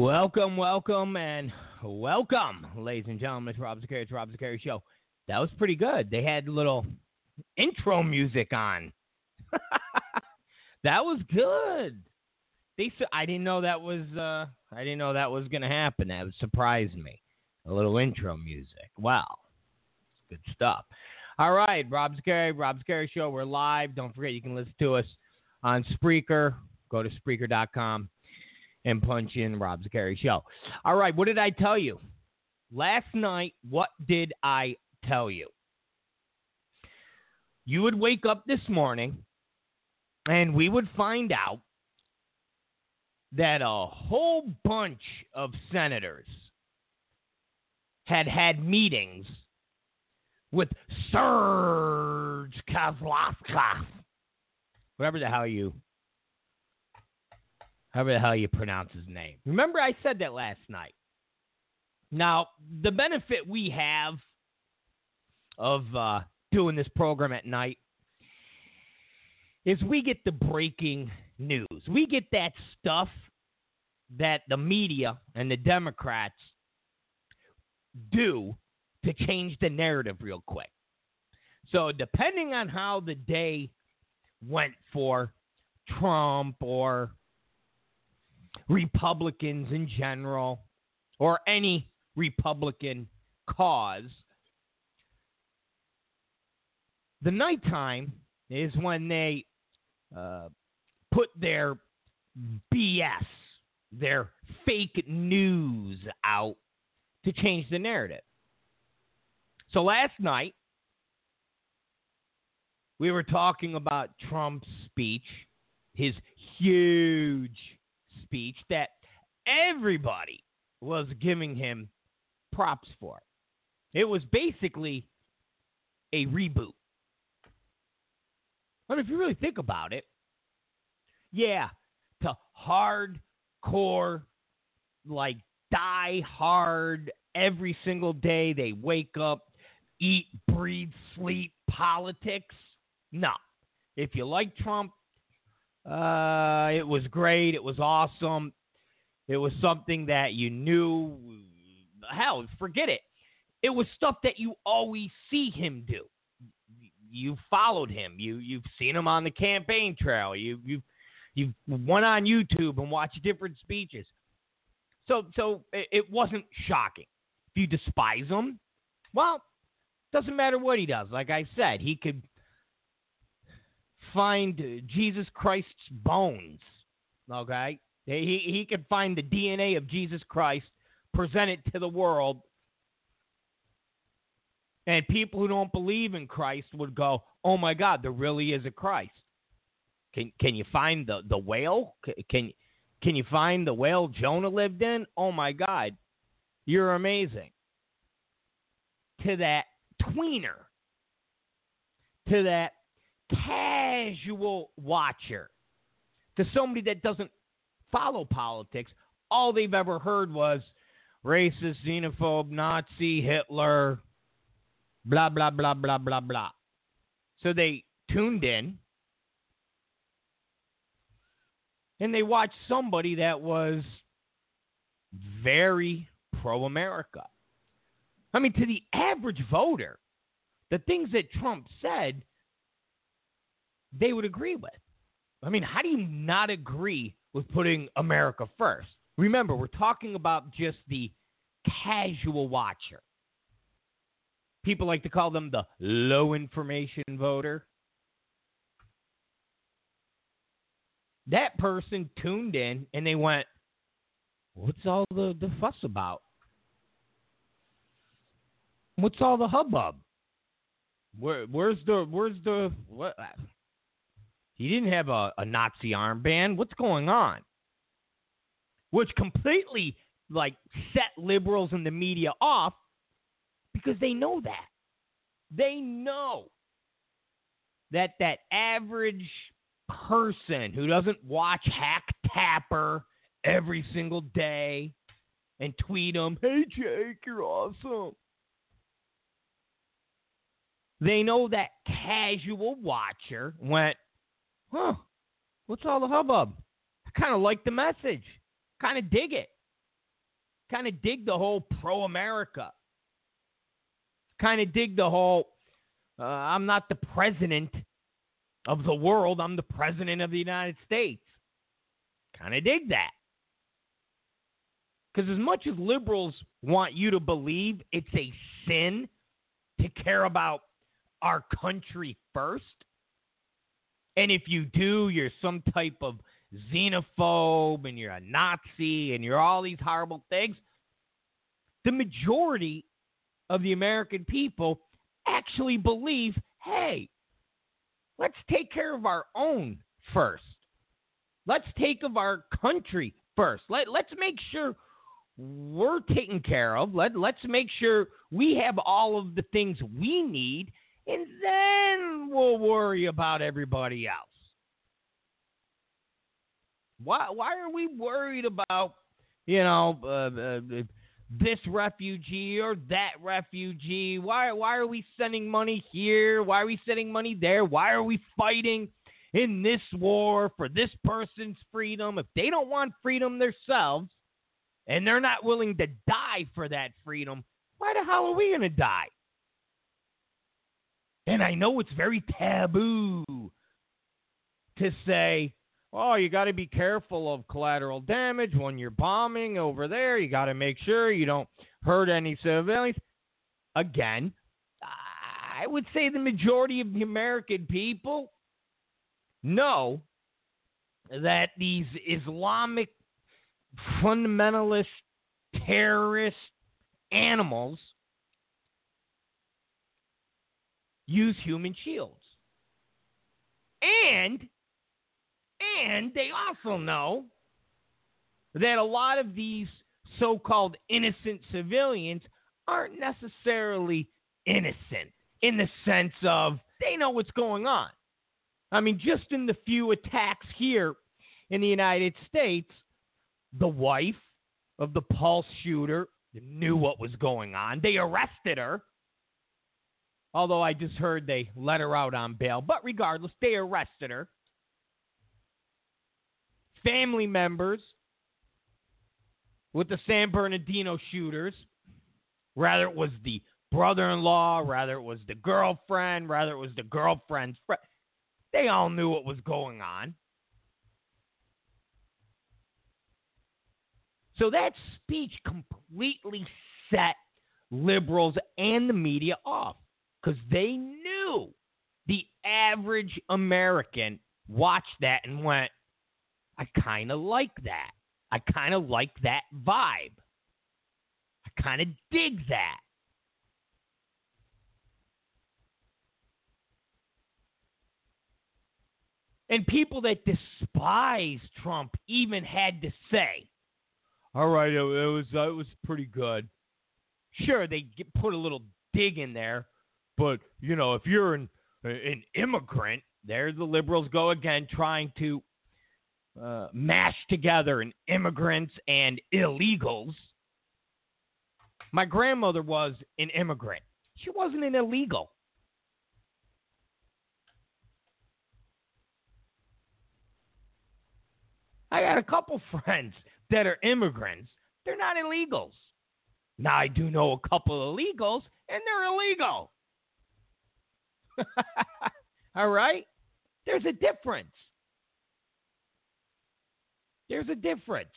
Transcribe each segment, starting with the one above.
Welcome, welcome, and welcome, ladies and gentlemen. It's Rob. It's Rob Zicari Show. That was pretty good. They had a little intro music on. that was good. They, I didn't know that was. Uh, I didn't know that was going to happen. That surprised me. A little intro music. Wow, good stuff. All right, Rob Zicari, Rob Zicari Show. We're live. Don't forget you can listen to us on Spreaker. Go to Spreaker.com and punch in Rob Zicari Show. All right, what did I tell you? Last night, what did I tell you? You would wake up this morning and we would find out that a whole bunch of senators had had meetings with Serge Kozlovskov, whatever the hell you however the hell you pronounce his name. Remember, I said that last night. Now, the benefit we have of uh, doing this program at night is we get the breaking news. We get that stuff that the media and the Democrats do to change the narrative real quick. So, depending on how the day went for Trump or Republicans in general or any Republican cause. The nighttime is when they uh, put their BS, their fake news out to change the narrative. So last night, we were talking about Trump's speech, his huge speech that everybody was giving him props for. It was basically a reboot. But if you really think about it, yeah, to hardcore, like die hard every single day, they wake up, eat, breathe, sleep politics. No. If you like Trump, uh, it was great. It was awesome. It was something that you knew. Hell, forget it. It was stuff that you always see him do. You followed him. You you've seen him on the campaign trail. You you you've went on YouTube and watched different speeches. So so it, it wasn't shocking. If you despise him, well, doesn't matter what he does. Like I said, he could find Jesus Christ's bones. Okay? He, he could find the DNA of Jesus Christ, present it to the world, and people who don't believe in Christ would go, "Oh my God, there really is a Christ." Can can you find the the whale? Can can you find the whale Jonah lived in? Oh my God, you're amazing. To that tweener, to that casual watcher, to somebody that doesn't follow politics, all they've ever heard was racist, xenophobe, Nazi, Hitler, blah, blah, blah, blah, blah, blah. So they tuned in and they watched somebody that was very pro America. I mean, to the average voter, the things that Trump said they would agree with. I mean, how do you not agree with putting America first? Remember, we're talking about just the casual watcher. People like to call them the low information voter. That person tuned in and they went, What's all the, the fuss about? What's all the hubbub? Where, where's the where's the what he didn't have a, a Nazi armband. What's going on? Which completely like set liberals in the media off because they know that. They know that that average person who doesn't watch Hack Tapper every single day and tweet them, "Hey Jake, you're awesome." They know that casual watcher went, huh, what's all the hubbub? I kind of like the message. Kind of dig it. kind of dig the whole pro America. Kind of dig the whole uh, I'm not the president of the world, I'm the president of the United States. Kind of dig that. Because as much as liberals want you to believe it's a sin to care about our country first, and if you do, you're some type of xenophobe and you're a Nazi and you're all these horrible things, the majority of the American people actually believe hey, let's take care of our own first. Let's take of our country first. Let, let's make sure we're taken care of. Let, let's make sure we have all of the things we need, and then we'll worry about everybody else. Why, why are we worried about, you know, uh, uh, this refugee or that refugee? Why, why are we sending money here? Why are we sending money there? Why are we fighting in this war for this person's freedom? If they don't want freedom themselves and they're not willing to die for that freedom, why the hell are we going to die? And I know it's very taboo to say, oh, you got to be careful of collateral damage when you're bombing over there. You got to make sure you don't hurt any civilians. Again, I would say the majority of the American people know that these Islamic fundamentalist terrorist animals use human shields. And and they also know that a lot of these so called innocent civilians aren't necessarily innocent in the sense of they know what's going on. I mean, just in the few attacks here in the United States, the wife of the pulse shooter knew what was going on. They arrested her. Although I just heard they let her out on bail. But regardless, they arrested her family members with the San Bernardino shooters, rather it was the brother in law, rather it was the girlfriend, rather it was the girlfriend's friend, they all knew what was going on. So that speech completely set liberals and the media off because they knew the average American watched that and went, I kind of like that. I kind of like that vibe. I kind of dig that. And people that despise Trump even had to say, "All right, it, was uh, it was pretty good." Sure, they put a little dig in there, but you know, if you're an an immigrant, there the liberals go again, trying to uh, mashed together in immigrants and illegals. My grandmother was an immigrant. She wasn't an illegal. I got a couple friends that are immigrants. They're not illegals. Now, I do know a couple illegals, and they're illegal. All right? There's a difference. There's a difference.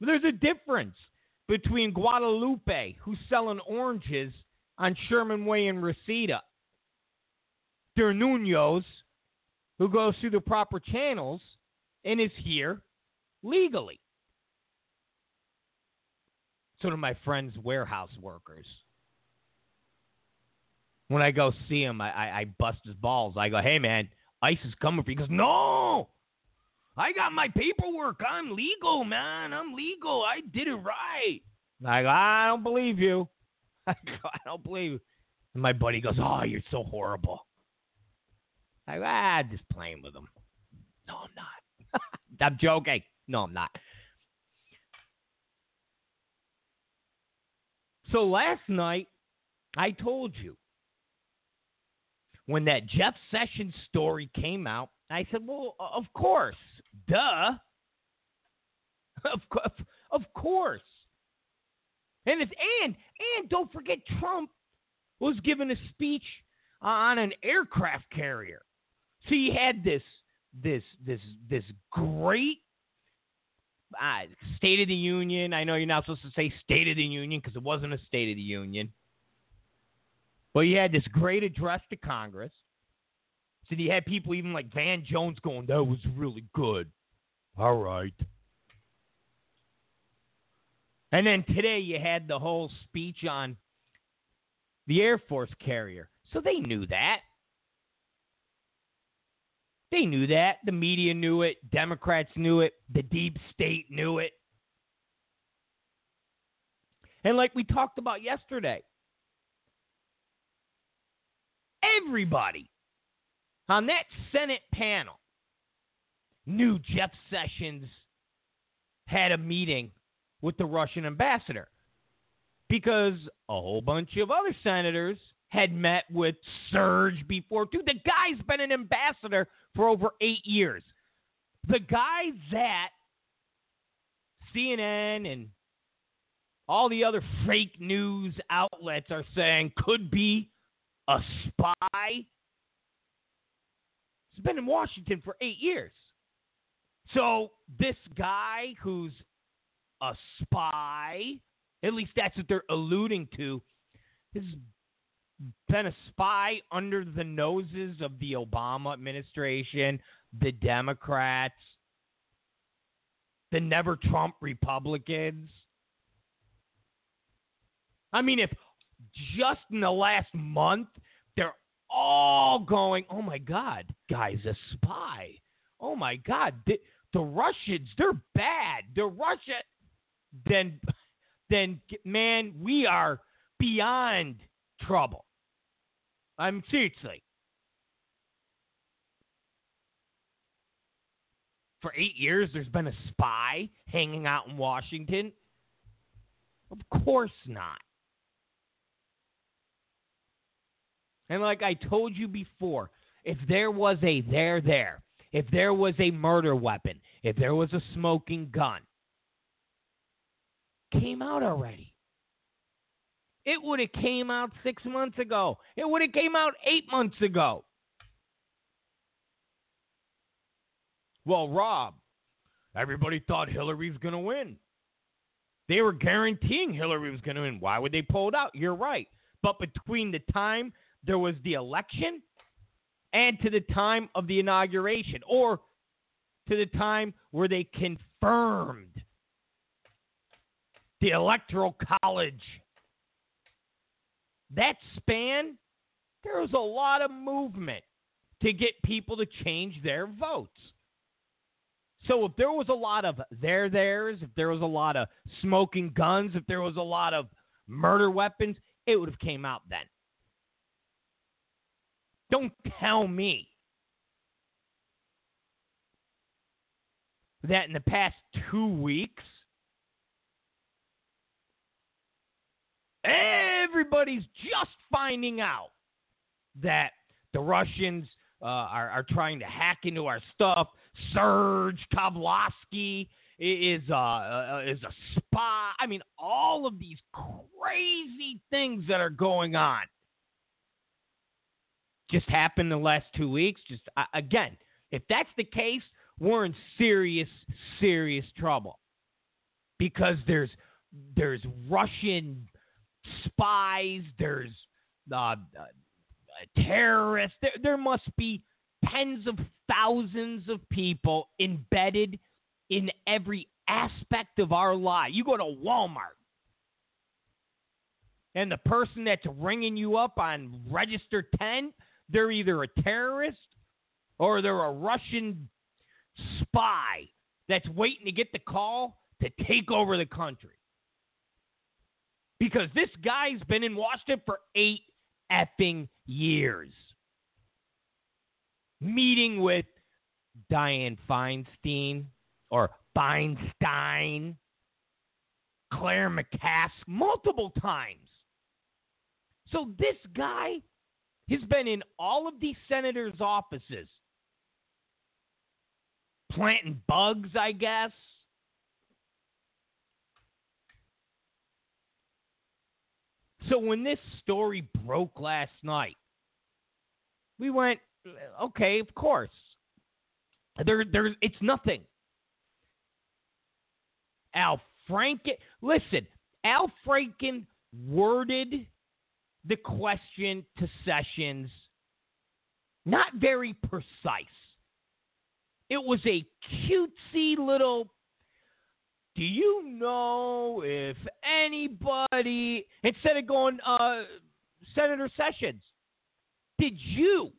There's a difference between Guadalupe, who's selling oranges on Sherman Way in Reseda, Der Nuno's, who goes through the proper channels and is here legally. So do my friends' warehouse workers. When I go see him, I, I, I bust his balls. I go, hey, man, ICE is coming for you. He goes, no, I got my paperwork. I'm legal, man. I'm legal. I did it right. I go, I don't believe you. I go, I don't believe you. And my buddy goes, Oh, you're so horrible. I go, ah, just playing with him. No, I'm not. I'm joking. No, I'm not. So last night, I told you when that Jeff Sessions story came out, I said, Well, of course. Duh. Of, of course. And it's, and and don't forget Trump was giving a speech on an aircraft carrier. So you had this this this this great uh, State of the Union. I know you're not supposed to say State of the Union because it wasn't a State of the Union. But you had this great address to Congress. So you had people even like Van Jones going, that was really good. All right. And then today you had the whole speech on the Air Force carrier. So they knew that. They knew that. The media knew it. Democrats knew it. The deep state knew it. And like we talked about yesterday, everybody on that Senate panel knew Jeff Sessions had a meeting with the Russian ambassador because a whole bunch of other senators had met with Serge before, too. The guy's been an ambassador for over eight years. The guy that CNN and all the other fake news outlets are saying could be a spy He's been in Washington for eight years. So this guy who's a spy, at least that's what they're alluding to, has been a spy under the noses of the Obama administration, the Democrats, the never Trump Republicans. I mean, if just in the last month they're all going, oh my God, guy's a spy. Oh my God, the, the Russians, they're bad. The Russia, then, then, man, we are beyond trouble. I'm seriously. For eight years, there's been a spy hanging out in Washington? Of course not. And like I told you before, if there was a there there, if there was a murder weapon, if there was a smoking gun, came out already. It would have came out six months ago. It would have came out eight months ago. Well, Rob, everybody thought Hillary's going to win. They were guaranteeing Hillary was going to win. Why would they pull it out? You're right. But between the time there was the election and to the time of the inauguration, or to the time where they confirmed the Electoral College that span, there was a lot of movement to get people to change their votes. So if there was a lot of there theirs, if there was a lot of smoking guns, if there was a lot of murder weapons, it would have came out then. Don't tell me that in the past two weeks everybody's just finding out that the Russians uh, are, are, trying to hack into our stuff. Serge Kavlovsky is uh, uh, is a spy. I mean, all of these crazy things that are going on just happened the last two weeks. Just uh, again, if that's the case, we're in serious, serious trouble because there's there's Russian spies, there's uh, uh, terrorists. There, there must be tens of thousands of people embedded in every aspect of our life. You go to Walmart, and the person that's ringing you up on register 10, they're either a terrorist or they're a Russian spy that's waiting to get the call to take over the country because this guy's been in Washington for eight effing years. Meeting with Dianne Feinstein or Feinstein, Claire McCask multiple times. So this guy has been in all of these senators' offices, planting bugs, I guess. So when this story broke last night, we went, okay, of course. There, there, it's nothing. Al Franken, listen, Al Franken worded the question to Sessions not very precise. It was a cutesy little. Do you know if anybody, instead of going, uh, Senator Sessions, did you,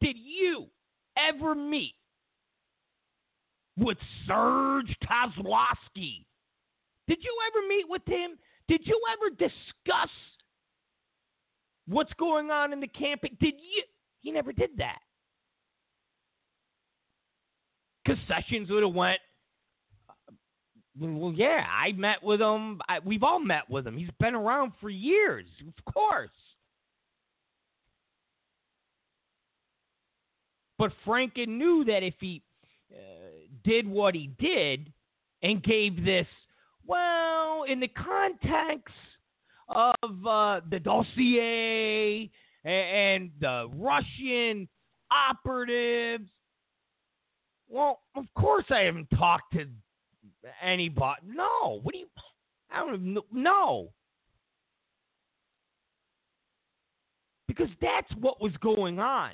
did you ever meet with Serge Kozlowski? Did you ever meet with him? Did you ever discuss what's going on in the campaign? Did you? He never did that. Because Sessions would have went. Well, yeah, I met with him. I, we've all met with him. He's been around for years, of course. But Franken knew that if he uh, did what he did and gave this, well, in the context of uh, the dossier and, the Russian operatives, well, of course I haven't talked to anybody. No, what do you? I don't know. Because that's what was going on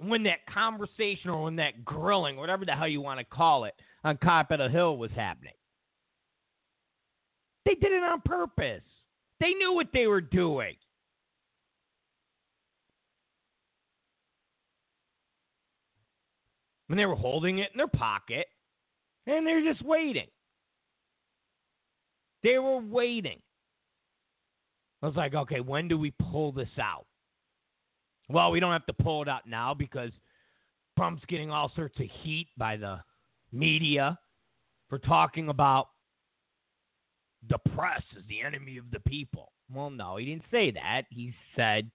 when that conversation or when that grilling, whatever the hell you want to call it, on Capitol Hill was happening. They did it on purpose. They knew what they were doing. When they were holding it in their pocket and they're just waiting. They were waiting. I was like, okay, when do we pull this out? Well, we don't have to pull it out now because Trump's getting all sorts of heat by the media for talking about the press is the enemy of the people. Well, no, he didn't say that. He said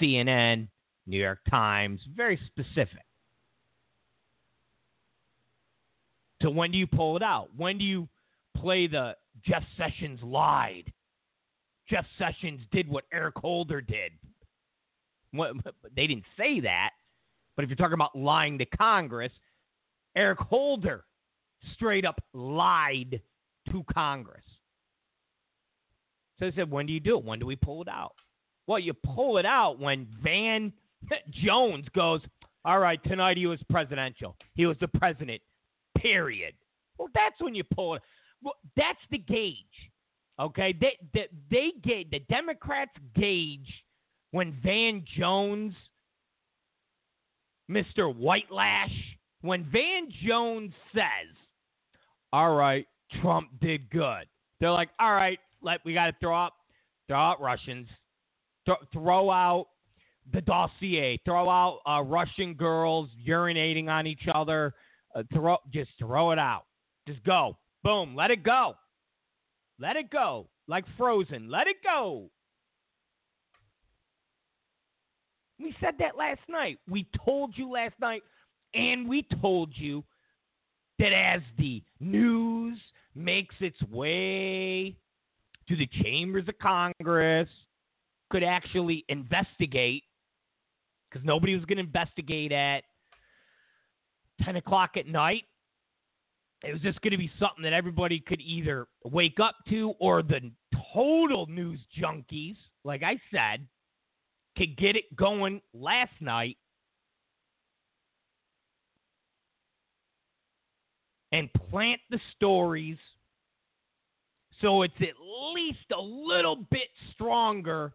CNN, New York Times, very specific. So when do you pull it out? When do you play the Jeff Sessions lied? Jeff Sessions did what Eric Holder did. They didn't say that, but if you're talking about lying to Congress, Eric Holder straight up lied to Congress. So they said, when do you do it? When do we pull it out? Well, you pull it out when Van Jones goes, all right, tonight he was presidential. He was the president, period. Well, that's when you pull it. Well, that's the gauge. Okay, they they, they gauge the Democrats gauge when Van Jones, Mr. Whitelash, when Van Jones says, "All right, Trump did good," they're like, "All right, let we got to throw out throw out Russians, th- throw out the dossier, throw out uh, Russian girls urinating on each other, uh, throw just throw it out, just go, boom, let it go, let it go, like Frozen, let it go." We said that last night. We told you last night, and we told you that as the news makes its way to the chambers of Congress, could actually investigate, because nobody was going to investigate at 10 o'clock at night. It was just going to be something that everybody could either wake up to or the total news junkies, like I said, could get it going last night and plant the stories so it's at least a little bit stronger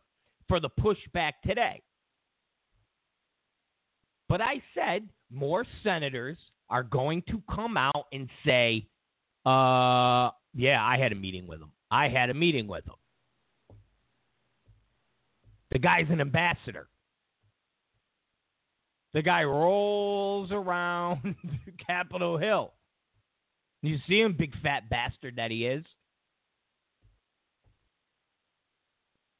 for the pushback today. But I said more senators are going to come out and say, uh, yeah, I had a meeting with him. I had a meeting with him. The guy's an ambassador. The guy rolls around Capitol Hill. You see him, big fat bastard that he is.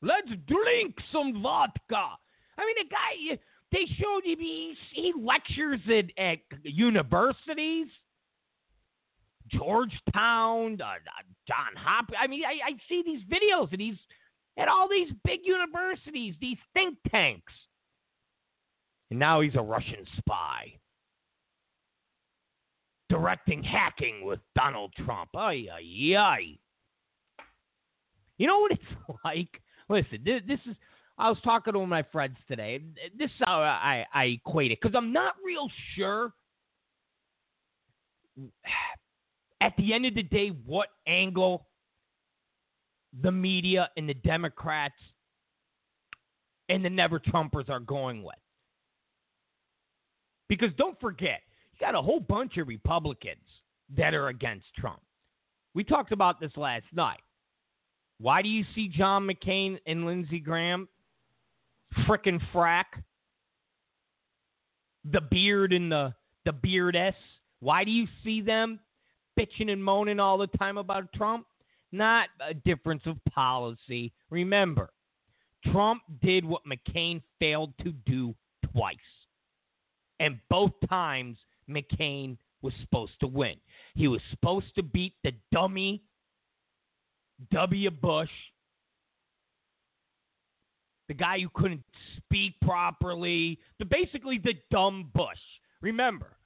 Let's drink some vodka. I mean, the guy, they showed him, he, he lectures at, at universities. Georgetown, uh, uh, John Hopkins. I mean, I, I see these videos and he's at all these big universities, these think tanks. And now he's a Russian spy. Directing hacking with Donald Trump. Ay, ay, ay. You know what it's like? Listen, this, this is. I was talking to my friends today. This is how I, I equate it because I'm not real sure at the end of the day what angle the media and the Democrats and the never Trumpers are going with. Because don't forget, you got a whole bunch of Republicans that are against Trump. We talked about this last night. Why do you see John McCain and Lindsey Graham frickin' frack? The beard and the the beardess. Why do you see them bitching and moaning all the time about Trump? Not a difference of policy. Remember, Trump did what McCain failed to do twice. And both times, McCain was supposed to win. He was supposed to beat the dummy W. Bush, the guy who couldn't speak properly, the basically the dumb Bush. Remember,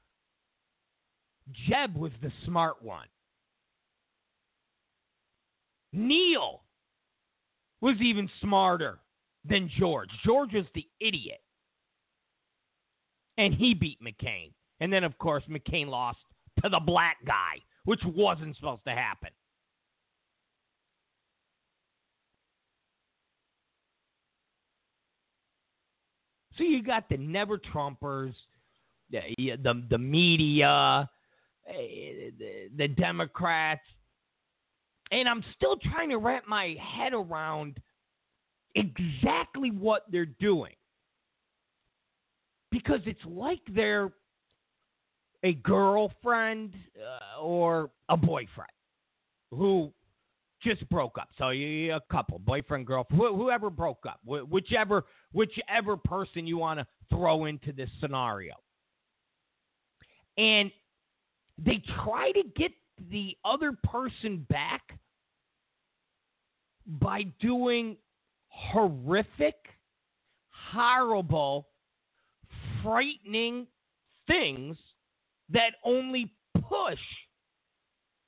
Jeb was the smart one. Neil was even smarter than George. George was the idiot. And he beat McCain. And then, of course, McCain lost to the black guy, which wasn't supposed to happen. So you got the never Trumpers, the, the, the media, eh, the, Democrats, and I'm still trying to wrap my head around exactly what they're doing. Because it's like they're a girlfriend uh, or a boyfriend who just broke up. So you a couple, boyfriend, girlfriend, wh- whoever broke up, wh- whichever whichever person you want to throw into this scenario. And they try to get the other person back by doing horrific, horrible, frightening things that only push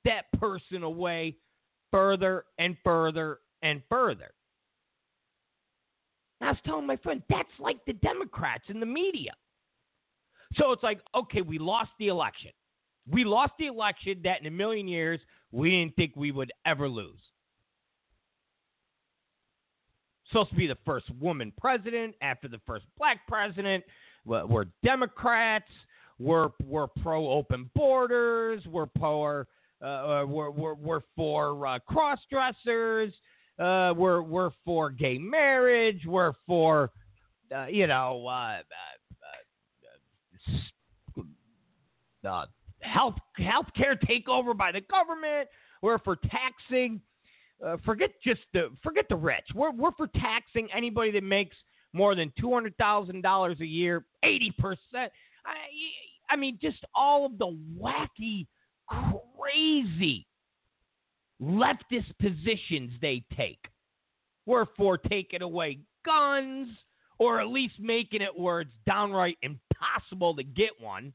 that person away further and further and further. I was telling my friend, that's like the Democrats in the media. So it's like, okay, we lost the election. We lost the election that in a million years we didn't think we would ever lose. Supposed to be the first woman president after the first black president. We're Democrats. We're we're pro open borders. We're pro. Uh, uh, we're, we're we're for uh, cross dressers. Uh, we're we're for gay marriage. We're for uh, you know uh, uh, health health care takeover by the government. We're for taxing. Forget just the forget the rich. We're we're for taxing anybody that makes more than two hundred thousand dollars a year, eighty percent. I I mean, just all of the wacky, crazy leftist positions they take. We're for taking away guns, or at least making it where it's downright impossible to get one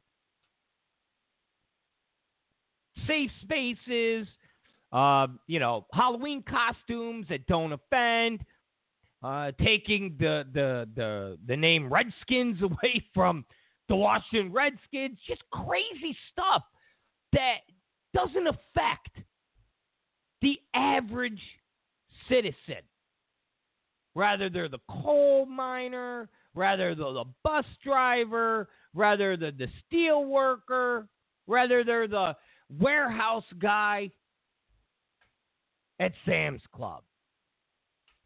safe spaces, uh, you know, Halloween costumes that don't offend, uh, taking the, the the the name Redskins away from the Washington Redskins, just crazy stuff that doesn't affect the average citizen. Rather, they're the coal miner, rather, they're the bus driver, rather, they're the steel worker, rather, they're the warehouse guy at Sam's Club.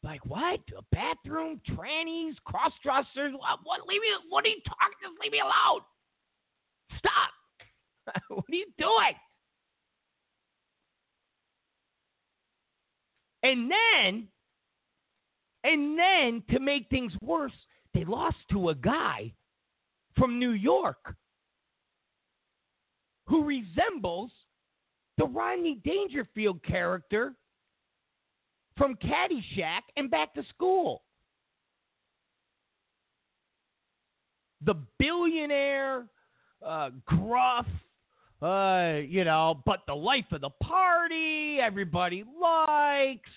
Like what? A bathroom, trannies, cross dressers. What? What? Leave me. What are you talking? Just leave me alone. Stop. what are you doing? And then, and then to make things worse, they lost to a guy from New York who resembles the Rodney Dangerfield character from Caddyshack and Back to School. The billionaire, uh, gruff, uh, you know, but the life of the party, everybody likes.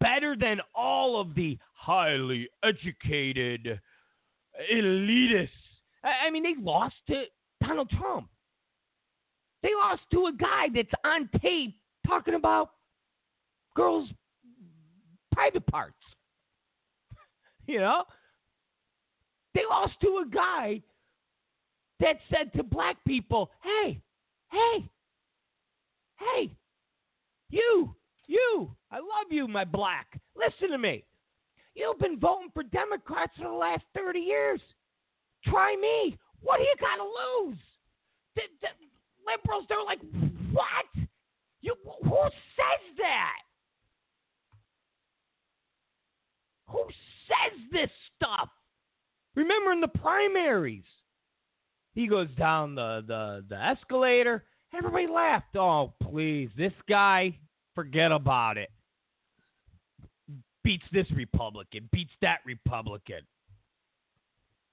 Better than all of the highly educated elitists. I mean, they lost to Donald Trump. They lost to a guy that's on tape talking about girls' private parts. You know? They lost to a guy that said to black people, hey, hey, hey, you, you, I love you, my black. Listen to me. You've been voting for Democrats for the last 30 years. Try me. What do you got to lose? The, the liberals, they're like, what? You, who says that? Who says this stuff? Remember in the primaries, he goes down the, the, the escalator. Everybody laughed. Oh, please, this guy, forget about it. Beats this Republican, beats that Republican.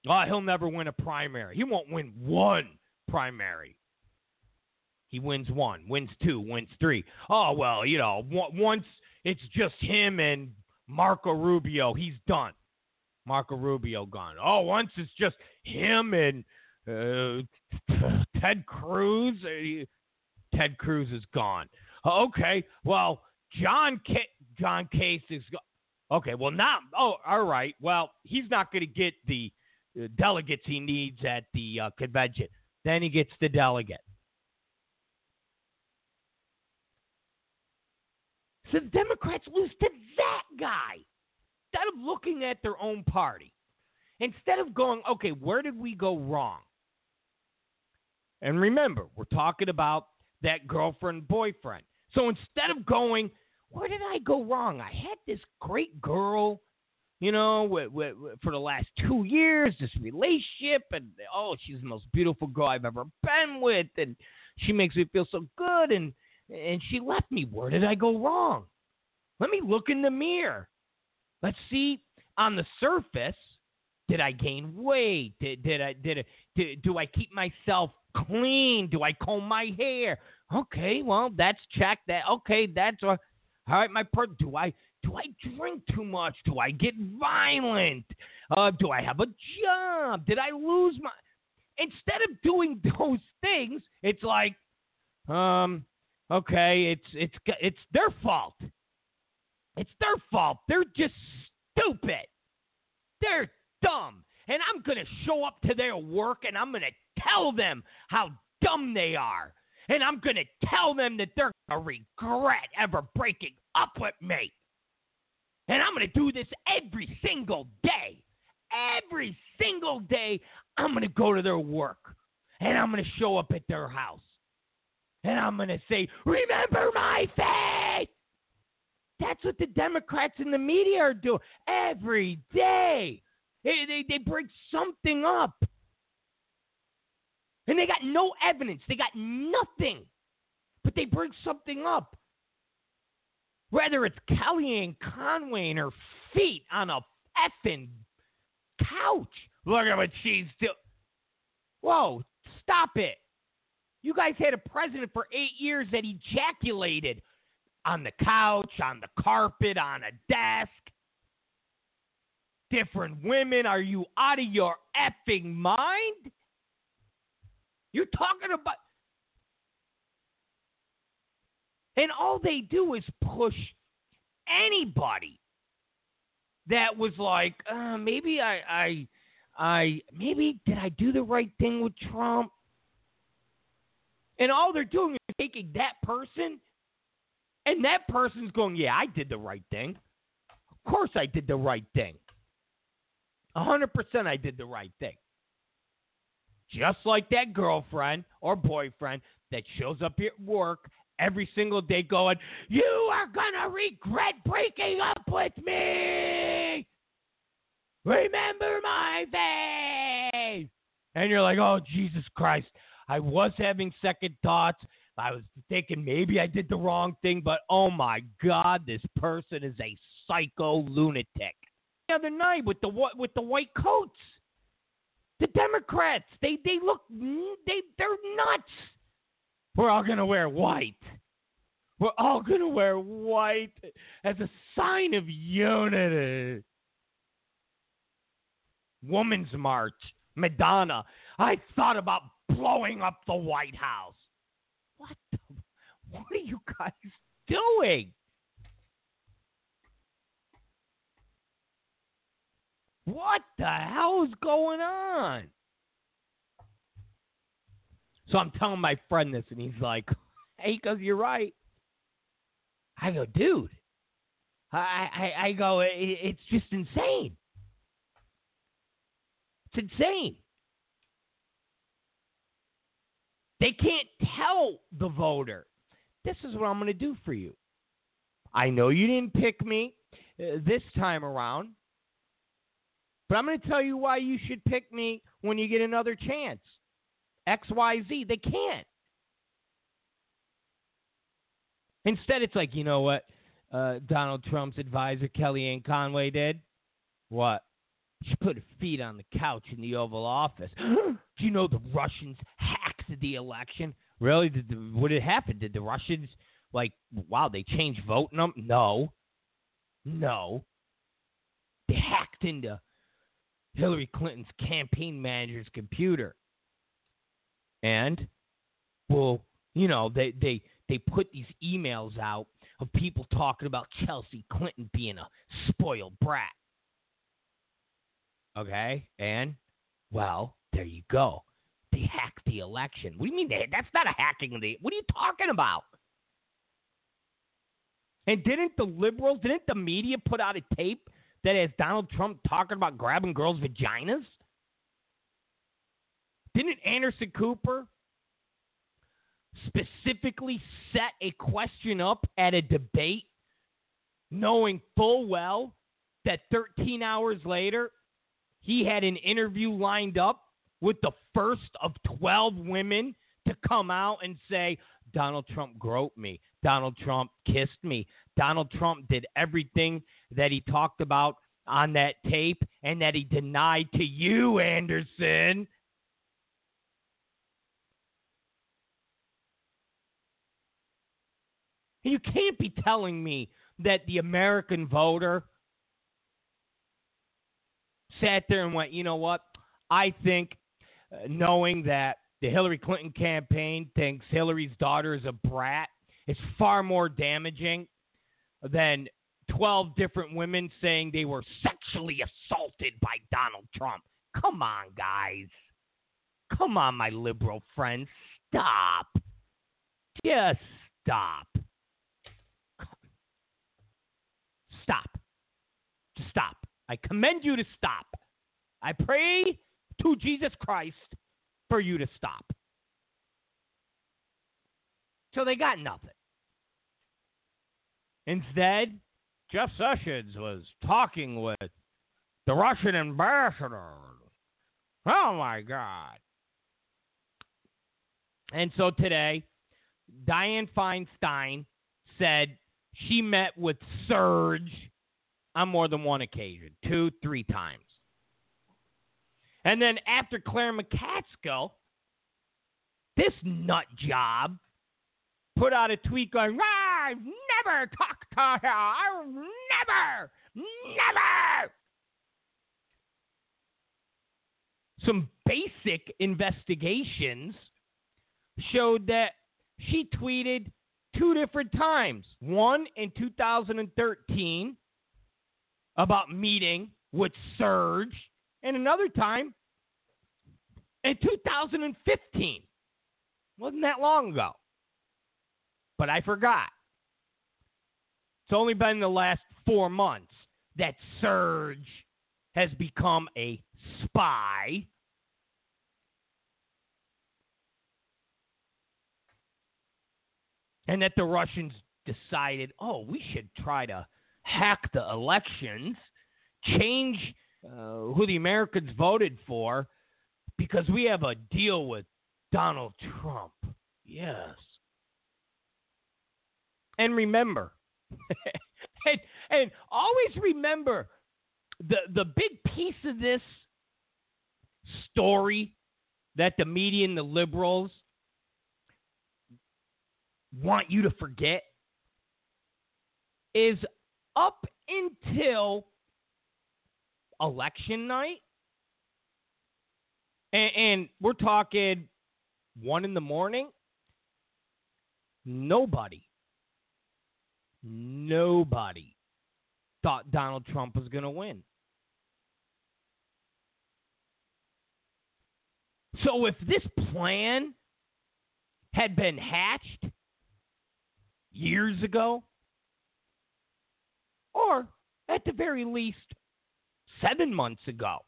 Oh, he'll never win a primary. He won't win one primary. He wins one, wins two, wins three. Oh, well, you know, once it's just him and Marco Rubio, he's done. Marco Rubio gone. Oh, once it's just him and uh, Ted Cruz. Uh, Ted Cruz is gone. Okay, well, John K- John Kasich is gone. Okay, well now, oh, all right. Well, he's not going to get the uh, delegates he needs at the uh, convention. Then he gets the delegate. So the Democrats lose to that guy instead of looking at their own party, instead of going, okay, where did we go wrong? And remember, we're talking about that girlfriend boyfriend. So instead of going, where did I go wrong? I had this great girl, you know, w- w- for the last two years, this relationship, and oh, she's the most beautiful girl I've ever been with, and she makes me feel so good, and and she left me. Where did I go wrong? Let me look in the mirror. Let's see on the surface. Did I gain weight? Did, did I did, did do I keep myself clean? Do I comb my hair? Okay, well that's checked. That okay, that's all right. My per do I do I drink too much? Do I get violent? Uh, do I have a job? Did I lose my? Instead of doing those things, it's like, um, okay, it's it's it's their fault. It's their fault. They're just stupid. They're dumb. And I'm going to show up to their work and I'm going to tell them how dumb they are. And I'm going to tell them that they're going to regret ever breaking up with me. And I'm going to do this every single day. Every single day, I'm going to go to their work. And I'm going to show up at their house. And I'm going to say, Remember my face! That's what the Democrats and the media are doing every day. They, they, they bring something up. And they got no evidence. They got nothing. But they bring something up. Whether it's Kellyanne Conway and her feet on a effing couch. Look at what she's doing. Whoa, stop it. You guys had a president for eight years that ejaculated on the couch, on the carpet, on a desk. Different women. Are you out of your effing mind? You're talking about. And all they do is push anybody that was like, uh, maybe I, I, I, maybe did I do the right thing with Trump? And all they're doing is taking that person and that person's going, yeah, I did the right thing. Of course I did the right thing. 100% I did the right thing. Just like that girlfriend or boyfriend that shows up at work every single day going, You are going to regret breaking up with me. Remember my face. And you're like, Oh, Jesus Christ. I was having second thoughts, I was thinking maybe I did the wrong thing, but oh my God, this person is a psycho lunatic. The other night with the with the white coats, the Democrats, they they look they they're nuts. We're all gonna wear white. We're all gonna wear white as a sign of unity. Woman's March, Madonna. I thought about blowing up the White House. What the, what are you guys doing? What the hell is going on? So I'm telling my friend this, and he's like, "Hey, because you're right." I go, "Dude," I I, I go, "It's just insane. It's insane." They can't tell the voter, this is what I'm going to do for you. I know you didn't pick me uh, this time around, but I'm going to tell you why you should pick me when you get another chance. X, Y, Z. They can't. Instead, it's like, you know what uh, Donald Trump's advisor, Kellyanne Conway, did? What? She put her feet on the couch in the Oval Office. Do you know the Russians hacked the election? Really? Did the, what did happen? Did the Russians like? Wow, they changed voting them? No, no. They hacked into Hillary Clinton's campaign manager's computer, and well, you know, they they they put these emails out of people talking about Chelsea Clinton being a spoiled brat. Okay, and well, there you go. They hacked the election. What do you mean they? That's not a hacking of the. What are you talking about? And didn't the liberals, didn't the media put out a tape that has Donald Trump talking about grabbing girls' vaginas? Didn't Anderson Cooper specifically set a question up at a debate, knowing full well that 13 hours later he had an interview lined up with the first of 12 women to come out and say, Donald Trump groped me. Donald Trump kissed me. Donald Trump did everything that he talked about on that tape and that he denied to you, Anderson. You can't be telling me that the American voter sat there and went, you know what? I think uh, knowing that the Hillary Clinton campaign thinks Hillary's daughter is a brat is far more damaging than 12 different women saying they were sexually assaulted by Donald Trump. Come on, guys. Come on, my liberal friends. Stop. Just stop. Stop. Just stop. I commend you to stop. I pray to Jesus Christ for you to stop. So they got nothing. Instead, Jeff Sessions was talking with the Russian ambassador. Oh my God. And so today, Dianne Feinstein said she met with Serge on more than one occasion, two, three times. And then after Claire McCaskill, this nut job put out a tweet going, I've never talked to her. I've never, never. Some basic investigations showed that she tweeted two different times. One in 2013 about meeting with Serge, and another time in 2015. Wasn't that long ago. But I forgot. It's only been the last four months that Serge has become a spy. And that the Russians decided, oh, we should try to hack the elections, change uh, who the Americans voted for, because we have a deal with Donald Trump. Yes. And remember, and, and always remember the the big piece of this story that the media and the liberals want you to forget is up until election night, and, and we're talking one in the morning, nobody, nobody thought Donald Trump was going to win. So if this plan had been hatched years ago, or at the very least seven months ago,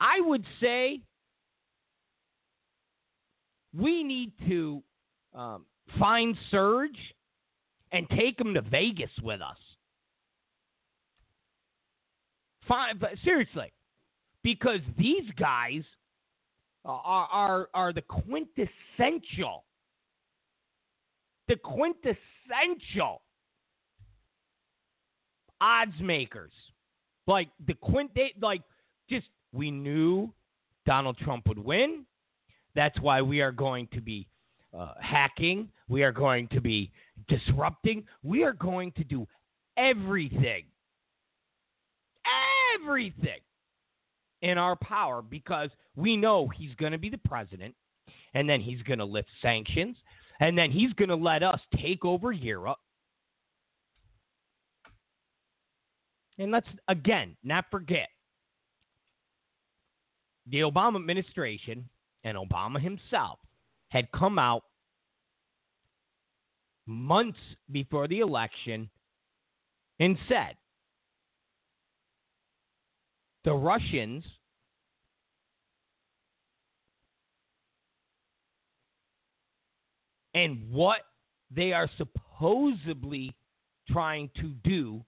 I would say we need to um, find Serge and take him to Vegas with us. But seriously, because these guys are are are the quintessential, the quintessential odds makers. Like the quint, they, like just we knew Donald Trump would win. That's why we are going to be uh, hacking. We are going to be disrupting. We are going to do everything, everything in our power because we know he's going to be the president and then he's going to lift sanctions and then he's going to let us take over Europe. And let's, again, not forget the Obama administration and Obama himself had come out months before the election and said the Russians and what they are supposedly trying to do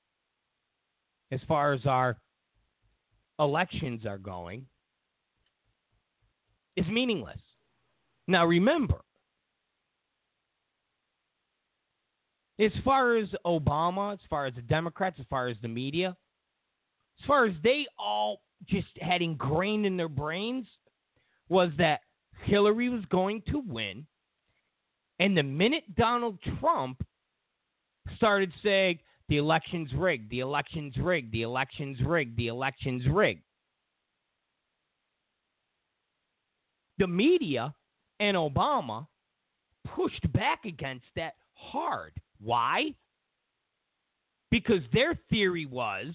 as far as our elections are going is meaningless. Now, remember, as far as Obama, as far as the Democrats, as far as the media, as far as they all just had ingrained in their brains was that Hillary was going to win. And the minute Donald Trump started saying, the election's rigged, the election's rigged, the election's rigged, the election's rigged, the media and Obama pushed back against that hard. Why? Because their theory was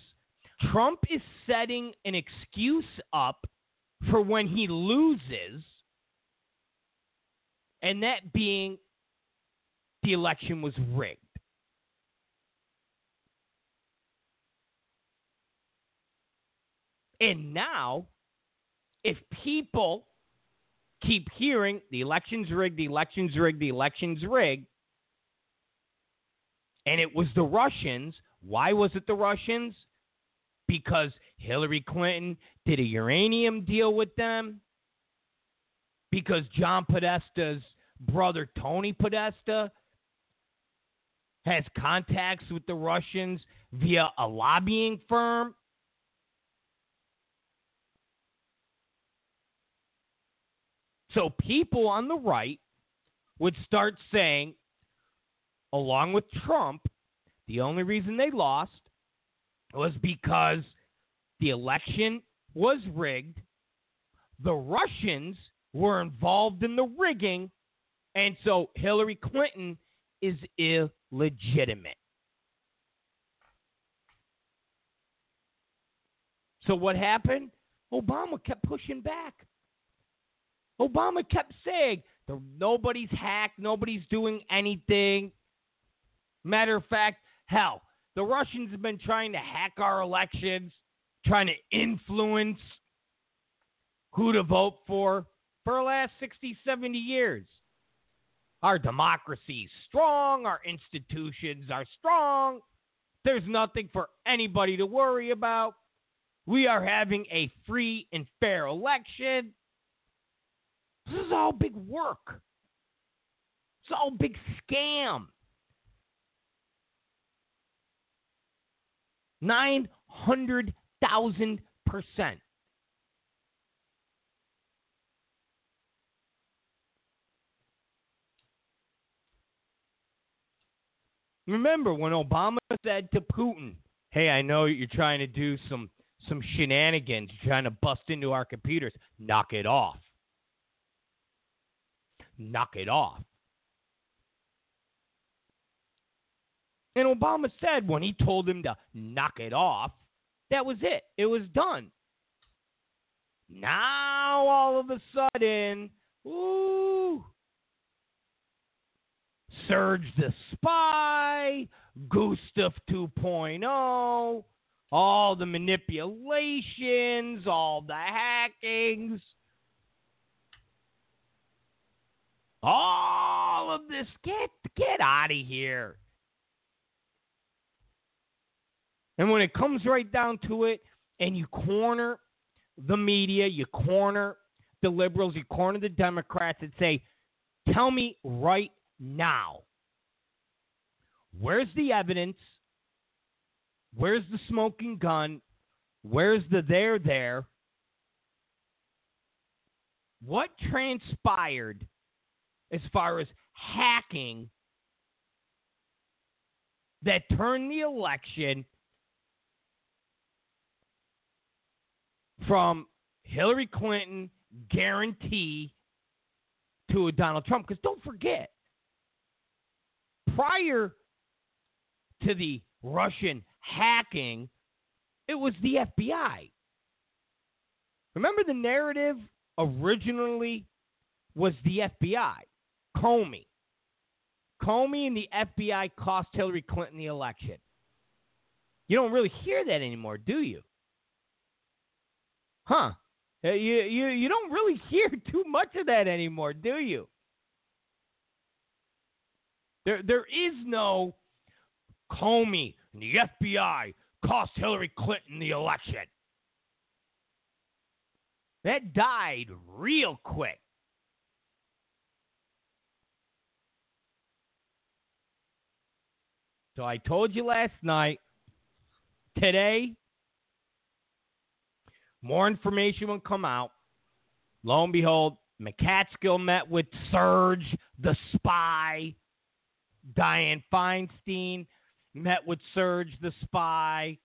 Trump is setting an excuse up for when he loses, and that being the election was rigged. And now, if people keep hearing the election's rigged, the election's rigged, the election's rigged, and it was the Russians, why was it the Russians? because Hillary Clinton did a uranium deal with them, because John Podesta's brother Tony Podesta has contacts with the Russians via a lobbying firm. So people on the right would start saying, along with Trump, the only reason they lost was because the election was rigged, the Russians were involved in the rigging, and so Hillary Clinton is illegitimate. So what happened? Obama kept pushing back. Obama kept saying, nobody's hacked, nobody's doing anything. Matter of fact, hell, the Russians have been trying to hack our elections, trying to influence who to vote for for the last 60, 70 years. Our democracy is strong, our institutions are strong. There's nothing for anybody to worry about. We are having a free and fair election. This is all big work. It's all big scam. 900,000%. Remember when Obama said to Putin, "Hey, I know you're trying to do some some shenanigans, you're trying to bust into our computers. Knock it off. Knock it off." And Obama said when he told him to knock it off, that was it. It was done. Now all of a sudden, ooh, Serge the Spy, Gustav 2.0, all the manipulations, all the hackings, all of this. Get get out of here. And when it comes right down to it, and you corner the media, you corner the liberals, you corner the Democrats, and say, tell me right now. Where's the evidence? Where's the smoking gun? Where's the there there? What transpired as far as hacking that turned the election from Hillary Clinton guarantee to a Donald Trump? Because don't forget, prior to the Russian hacking, it was the FBI. Remember the narrative originally was the FBI, Comey. Comey and the FBI cost Hillary Clinton the election. You don't really hear that anymore, do you? Huh? Uh, you you you don't really hear too much of that anymore, do you? There, there is no Comey and the FBI cost Hillary Clinton the election. That died real quick. So I told you last night, today, more information will come out. Lo and behold, McCaskill met with Serge the spy. Dianne Feinstein met with Serge the spy.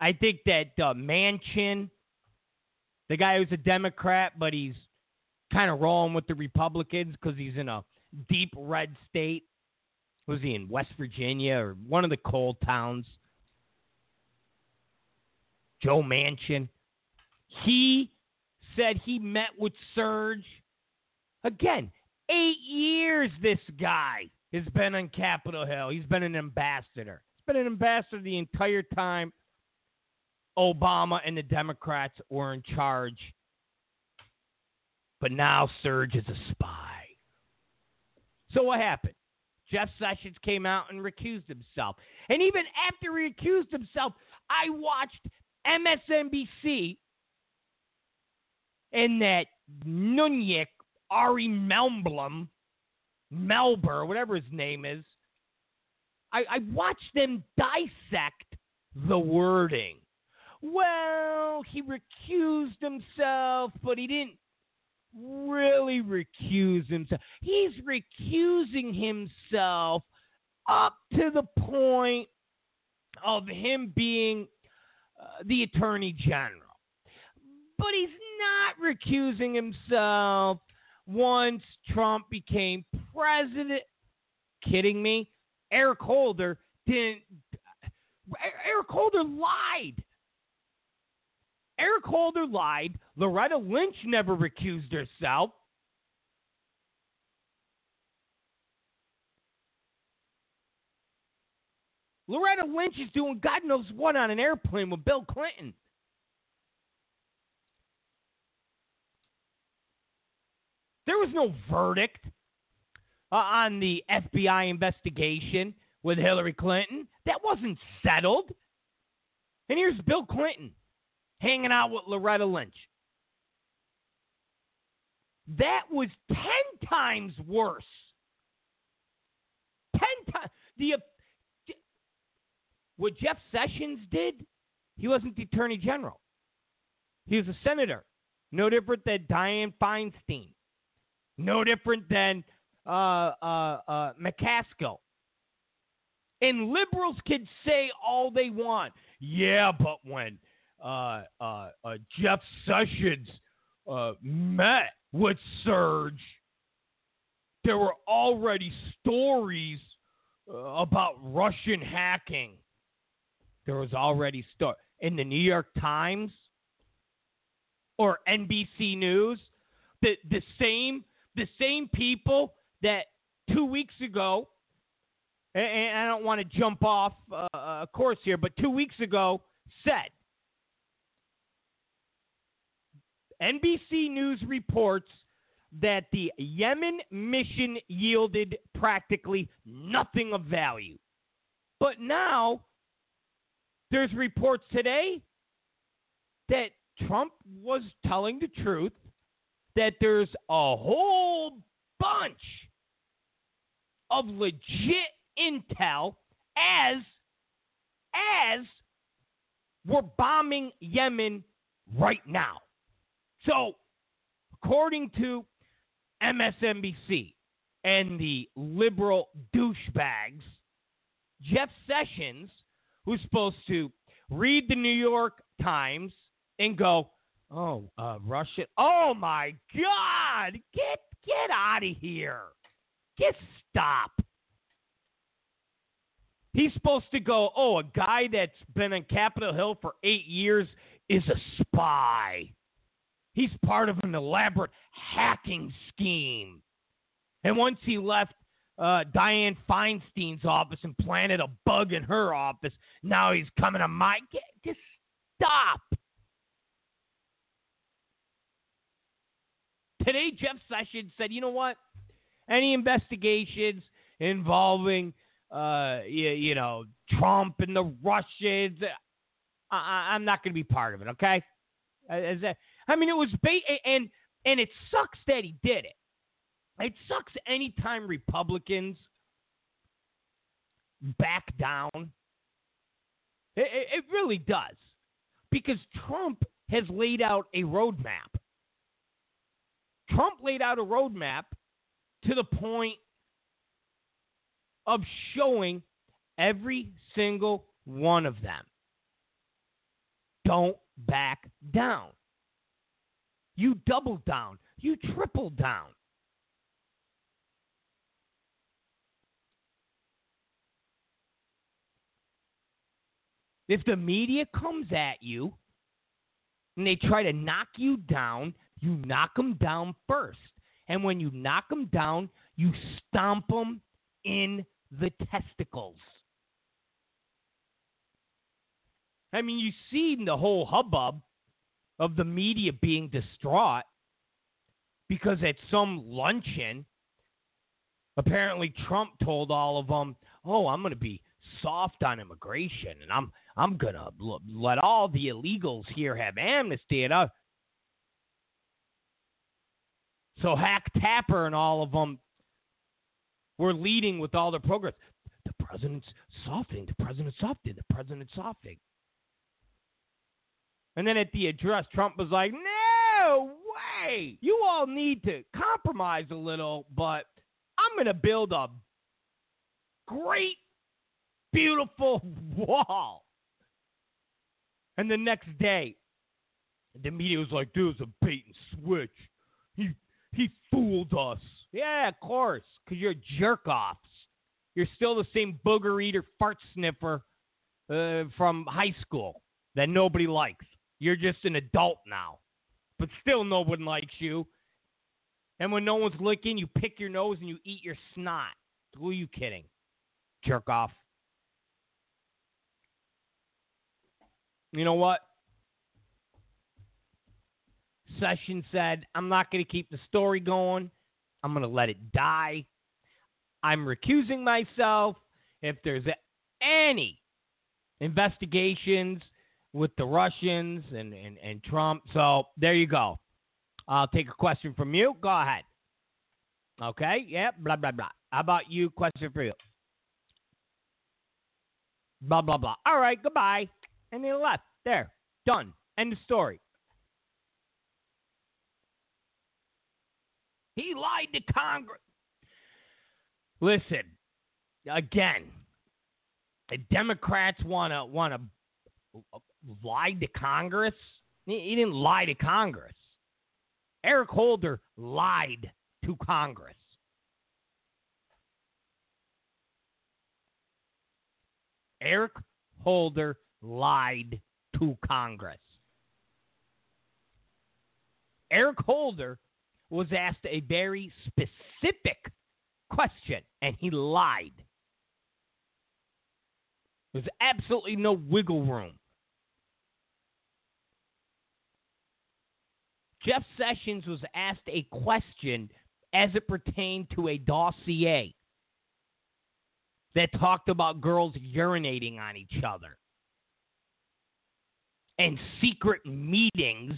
I think that uh, Manchin, the guy who's a Democrat, but he's kind of rolling with the Republicans because he's in a deep red state. Was he in West Virginia or one of the coal towns? Joe Manchin. He said he met with Serge. Again, Eight years this guy has been on Capitol Hill. He's been an ambassador. He's been an ambassador the entire time Obama and the Democrats were in charge. But now Serge is a spy. So what happened? Jeff Sessions came out and recused himself. And even after he recused himself, I watched MSNBC and that Nunez Ari Melblum, Melber, whatever his name is. I, I watched them dissect the wording. Well, he recused himself, but he didn't really recuse himself. He's recusing himself up to the point of him being uh, the attorney general. But he's not recusing himself once Trump became president. Kidding me? Eric Holder didn't. Eric Holder lied. Eric Holder lied. Loretta Lynch never recused herself. Loretta Lynch is doing God knows what on an airplane with Bill Clinton. There was no verdict uh, on the FBI investigation with Hillary Clinton. That wasn't settled. And here's Bill Clinton hanging out with Loretta Lynch. That was 10 times worse. 10 times. The, what Jeff Sessions did, he wasn't the attorney general. He was a senator. No different than Dianne Feinstein. No different than uh, uh, uh, McCaskill. And liberals can say all they want. Yeah, but when uh, uh, uh, Jeff Sessions met with Serge, there were already stories about Russian hacking. There was already story in the New York Times or NBC News. The the same the same people that two weeks ago, and I don't want to jump off uh, a course here, but two weeks ago said NBC News reports that the Yemen mission yielded practically nothing of value. But now there's reports today that Trump was telling the truth that there's a whole bunch of legit intel as as we're bombing Yemen right now. So, according to MSNBC and the liberal douchebags, Jeff Sessions, who's supposed to read the New York Times and go, "Oh, uh, Russia! Oh my God! Get get out of here! Get stop!" He's supposed to go, "Oh, a guy that's been on Capitol Hill for eight years is a spy." He's part of an elaborate hacking scheme. And once he left uh, Dianne Feinstein's office and planted a bug in her office, now he's coming to my. Get, Just stop. Today, Jeff Sessions said, you know what? Any investigations involving, uh, you, you know, Trump and the Russians, I, am not going to be part of it, okay? I mean, it was bait, and and it sucks that he did it. It sucks anytime Republicans back down. It, it, it really does, because Trump has laid out a roadmap. Trump laid out a roadmap to the point of showing every single one of them. Don't back down. You double down. You triple down. If the media comes at you and they try to knock you down, you knock them down first. And when you knock them down, you stomp them in the testicles. I mean, you see the whole hubbub of the media being distraught because at some luncheon, apparently Trump told all of them, "Oh, I'm going to be soft on immigration, and I'm I'm to let all the illegals here have amnesty." And I, so Hack Tapper and all of them were leading with all their progress. The president's softening. The president's softening. The president's softening. And then at the address, Trump was like, no way. You all need to compromise a little, but I'm to build a great, beautiful wall. And the next day, the media was like, dude, it's a bait and switch. He, he fooled us. Yeah, of course, because you're jerk offs. You're still the same booger eater, fart sniffer uh, from high school that nobody likes. You're just an adult now. But still, no one likes you. And when no one's licking, you pick your nose and you eat your snot. Who are you kidding? Jerk off. You know what? Session said, I'm not going to keep the story going. I'm going to let it die. I'm recusing myself. If there's any investigations with the Russians and, and, and Trump. So there you go. I'll take a question from you. Go ahead. Okay. Yeah. Blah, blah, blah. How about you? Question for you. Blah, blah, blah. All right, goodbye. And they left. There. Done. End of story. He lied to Congress. Listen, again, the Democrats want to want to lie to Congress. He didn't lie to Congress. Eric Holder lied to Congress. Eric Holder lied to Congress. Eric Holder was asked a very specific question, and he lied. There's absolutely no wiggle room. Jeff Sessions was asked a question as it pertained to a dossier that talked about girls urinating on each other and secret meetings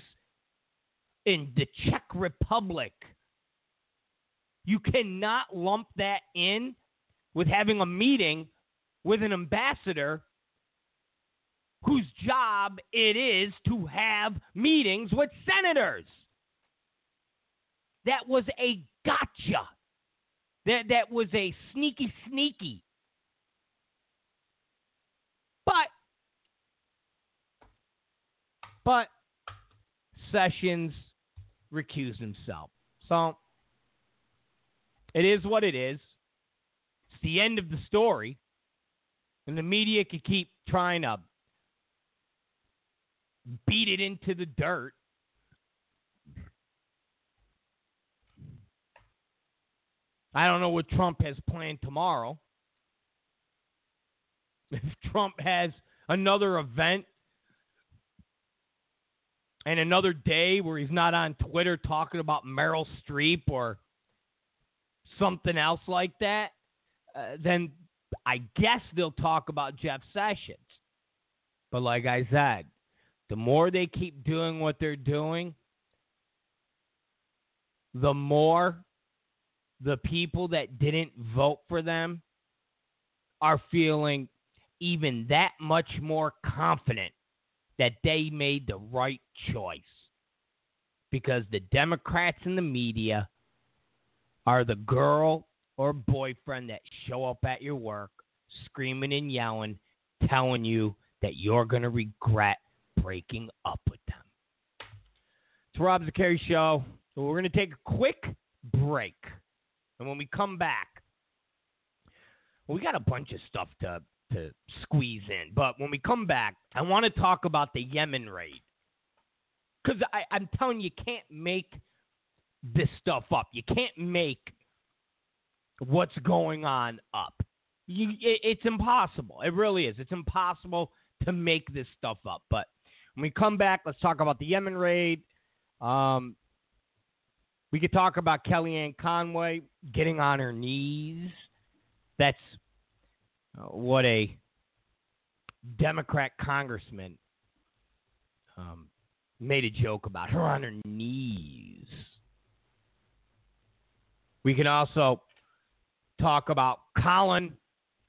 in the Czech Republic. You cannot lump that in with having a meeting with an ambassador whose job it is to have meetings with senators. That was a gotcha. That that was a sneaky sneaky. But but Sessions recused himself. So it is what it is. It's the end of the story. And the media could keep trying to beat it into the dirt. I don't know what Trump has planned tomorrow. If Trump has another event and another day where he's not on Twitter talking about Meryl Streep or something else like that, uh, then I guess they'll talk about Jeff Sessions. But like I said, the more they keep doing what they're doing, the more the people that didn't vote for them are feeling even that much more confident that they made the right choice. Because the Democrats and the media are the girl or boyfriend that show up at your work screaming and yelling, telling you that you're going to regret breaking up with them. It's Rob Zicari Show. We're going to take a quick break. And when we come back, we got a bunch of stuff to to squeeze in. But when we come back, I want to talk about the Yemen raid. Because I'm telling you, you can't make this stuff up. You can't make what's going on up. You, it, it's impossible. It really is. It's impossible to make this stuff up. But when we come back, let's talk about the Yemen raid. Um, we could talk about Kellyanne Conway getting on her knees. That's what a Democrat congressman um, made a joke about her on her knees. We can also talk about Colin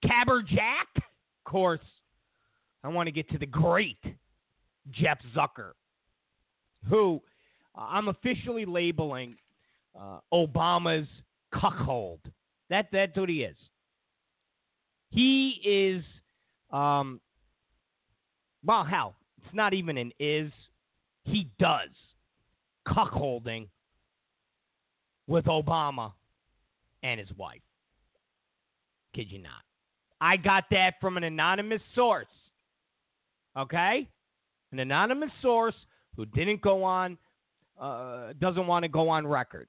Caberjack. Of course, I want to get to the great Jeff Zucker, who uh, I'm officially labeling uh, Obama's cuckold. That, that's what he is. He is, um, well, hell, it's not even an is. He does cuckolding with Obama and his wife. Kid you not. I got that from an anonymous source. Okay? An anonymous source who didn't go on, uh, doesn't want to go on record.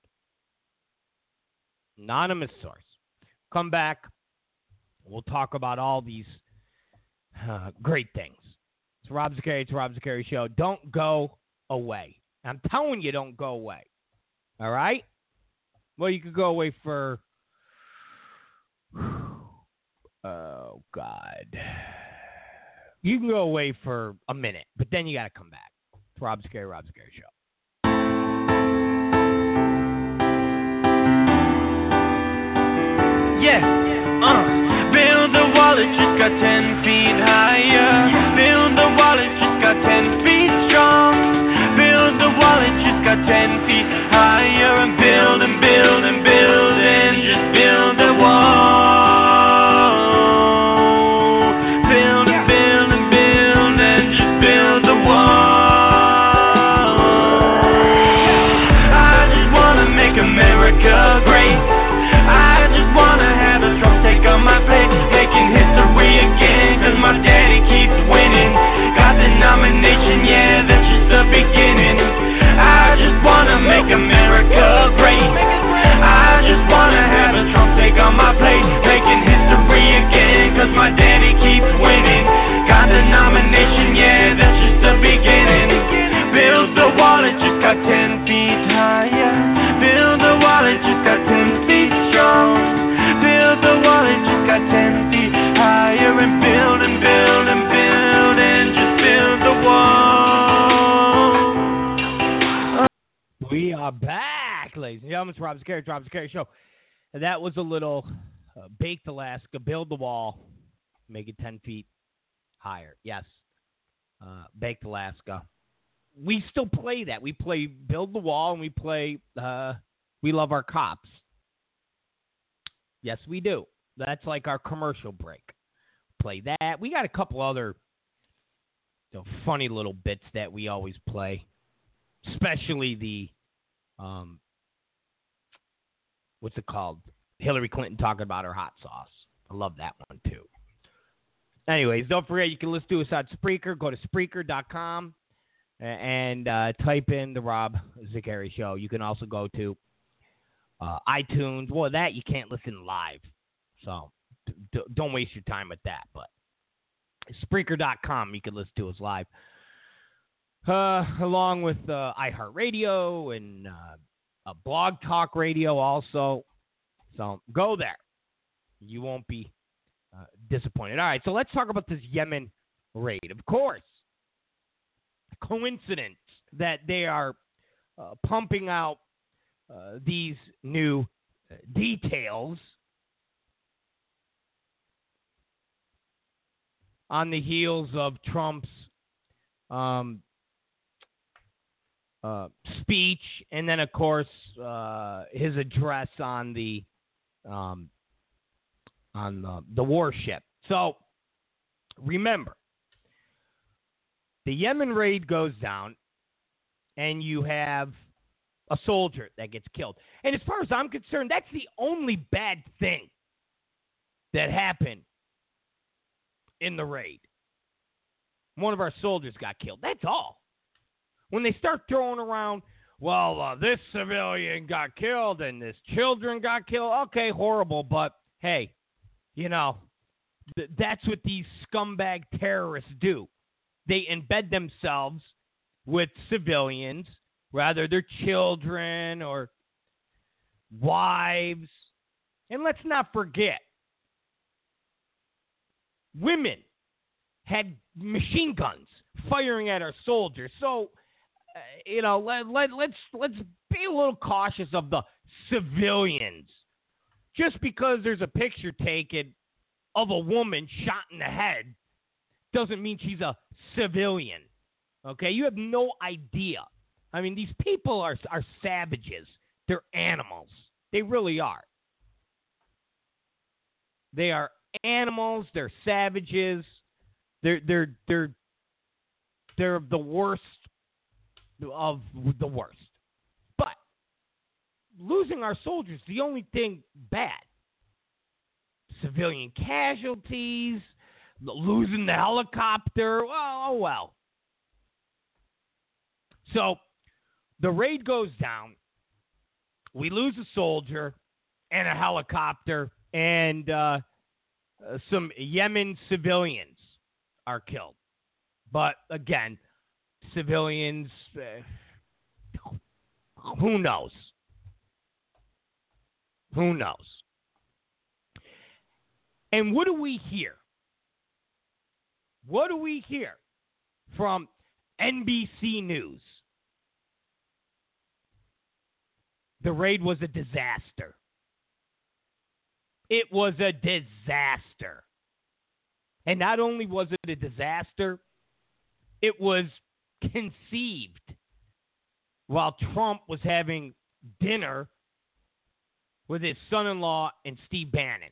Anonymous source. Come back. We'll talk about all these uh, great things. It's Rob Zicari. It's Rob Zicari Show. Don't go away. I'm telling you, don't go away. All right? Well, you could go away for. Oh, God. You can go away for a minute, but then you got to come back. It's Rob Zicari, Rob Zicari Show. Yeah, uh, wall that just got ten feet higher. Build a wall that just got ten feet strong. Build a wall that just got ten feet higher. And build and build and build and just build a wall. my daddy keeps winning. Got the nomination, yeah, that's just the beginning. I just wanna make America great. I just wanna have a Trump take on my plate, making history again, cause my daddy keeps winning. Got the nomination, yeah, that's just the beginning. Build the wall, it just got 10 feet higher. Build the wall, it just got 10 feet strong. Build the wall, it just got 10 feet higher and are back, ladies and gentlemen. It's Rob Zicari, Rob Zicari Show. And that was a little uh, baked Alaska, build the wall, make it 10 feet higher. Yes, uh, baked Alaska. We still play that. We play build the wall, and we play uh, we love our cops. Yes, we do. That's like our commercial break. Play that. We got a couple other you know, funny little bits that we always play, especially the um, what's it called? Hillary Clinton talking about her hot sauce. I love that one too. Anyways, don't forget you can listen to us on Spreaker. Go to Spreaker.com and uh, type in the Rob Zicari Show. You can also go to uh, iTunes. Well, that you can't listen live, so d- don't waste your time with that. But Spreaker.com, you can listen to us live, uh, along with uh, iHeartRadio and uh, Blog Talk Radio also. So go there. You won't be uh, disappointed. All right, so let's talk about this Yemen raid. Of course, coincidence that they are uh, pumping out uh, these new uh, details on the heels of Trump's um, uh, speech, and then of course uh, his address on the um, on the, the warship. So remember, the Yemen raid goes down, and you have a soldier that gets killed. And as far as I'm concerned, that's the only bad thing that happened in the raid. One of our soldiers got killed. That's all. When they start throwing around, well, uh, this civilian got killed and this children got killed. Okay, horrible, but hey, you know, th- that's what these scumbag terrorists do. They embed themselves with civilians, rather their children or wives. And let's not forget, women had machine guns firing at our soldiers. So, Uh, you know, let, let, let's let's be a little cautious of the civilians. Just because there's a picture taken of a woman shot in the head doesn't mean she's a civilian. Okay, you have no idea. I mean, these people are are savages. They're animals. They really are. They are animals. They're savages. They're they're they're they're the worst of the worst. But losing our soldiers, the only thing bad. Civilian casualties, losing the helicopter. Well, oh well. So the raid goes down. We lose a soldier and a helicopter, and uh, some Yemen civilians are killed. But again, civilians, uh, who knows? Who knows? And what do we hear? What do we hear from NBC News? The raid was a disaster. It was a disaster. And not only was it a disaster, it was conceived while Trump was having dinner with his son in law and Steve Bannon.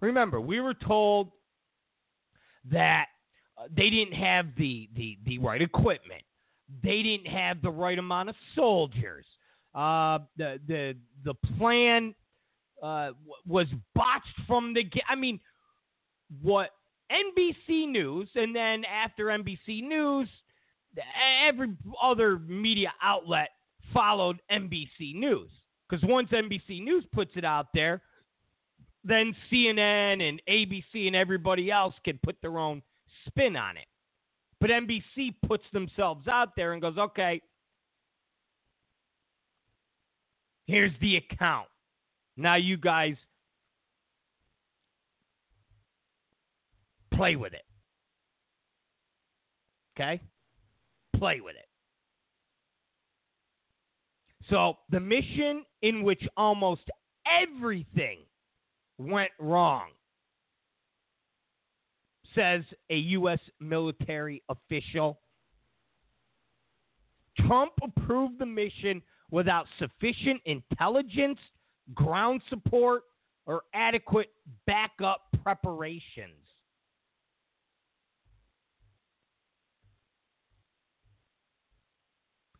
Remember, we were told that uh, they didn't have the, the, the right equipment. They didn't have the right amount of soldiers. Uh, the the the plan uh, was botched from the. I mean, what NBC News and then after NBC News, every other media outlet followed NBC News because once NBC News puts it out there, then CNN and ABC and everybody else can put their own spin on it. But NBC puts themselves out there and goes, okay, here's the account. Now you guys play with it. Okay? play with it. So, the mission in which almost everything went wrong, says a U.S. military official. Trump approved the mission without sufficient intelligence, ground support, or adequate backup preparations.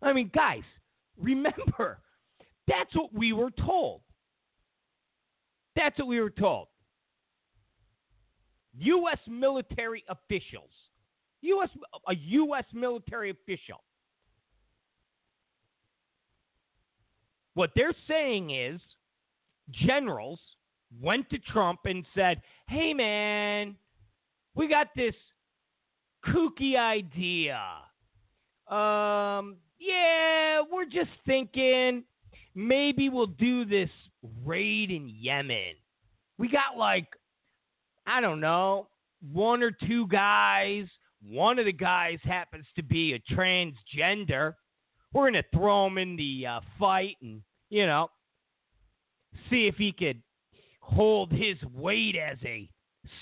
I mean, guys, remember, that's what we were told. That's what we were told. U.S. military officials, U.S. a U.S. military official. What they're saying is generals went to Trump and said, "Hey man, we got this kooky idea. Um, yeah, we're just thinking maybe we'll do this raid in Yemen. We got like, I don't know, one or two guys. One of the guys happens to be a transgender. We're going to throw him in the uh, fight and, you know, see if he could hold his weight as a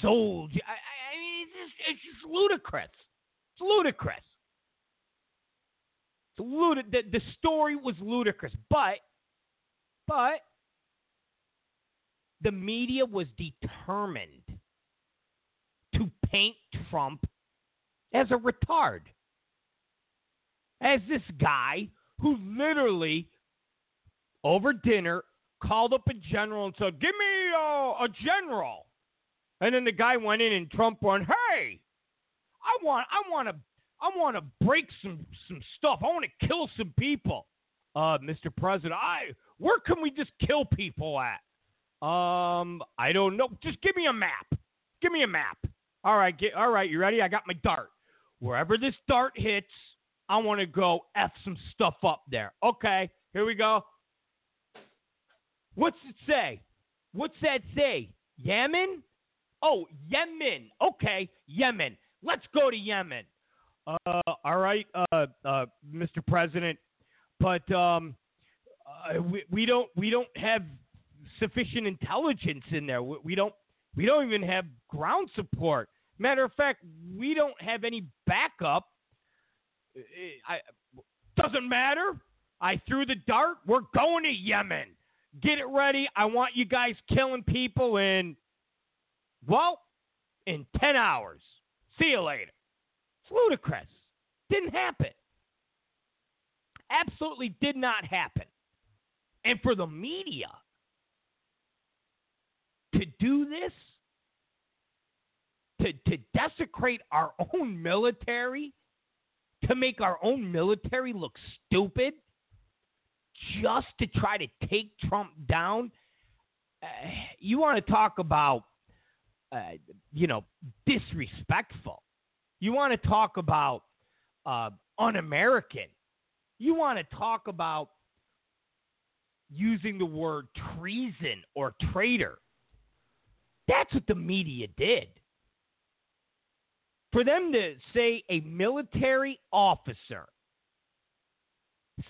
soldier. I, I mean, it's just, it's just ludicrous. It's ludicrous. Ludi- the, the story was ludicrous, but but the media was determined to paint Trump as a retard. As this guy who literally, over dinner, called up a general and said, Give me uh, a general. And then the guy went in and Trump went, Hey, I want I want to I want to break some some stuff. I want to kill some people. Uh, Mr. President, I where can we just kill people at? Um, I don't know. Just give me a map. Give me a map. All right, get, all right. You ready? I got my dart. Wherever this dart hits, I want to go f some stuff up there. Okay, here we go. What's it say? What's that say? Yemen? Oh, Yemen. Okay, Yemen. Let's go to Yemen. Uh, all right, uh, uh, Mr. President, but um, uh, we, we don't we don't have sufficient intelligence in there. We, we don't we don't even have ground support. Matter of fact, we don't have any backup. I, doesn't matter. I threw the dart. We're going to Yemen. Get it ready. I want you guys killing people in, well, in 10 hours. See you later. Ludicrous. Didn't happen. Absolutely did not happen. And for the media to do this, to, to desecrate our own military, to make our own military look stupid, just to try to take Trump down, uh, you want to talk about, uh, you know, disrespectful. You want to talk about uh, un American. You want to talk about using the word treason or traitor. That's what the media did. For them to say a military officer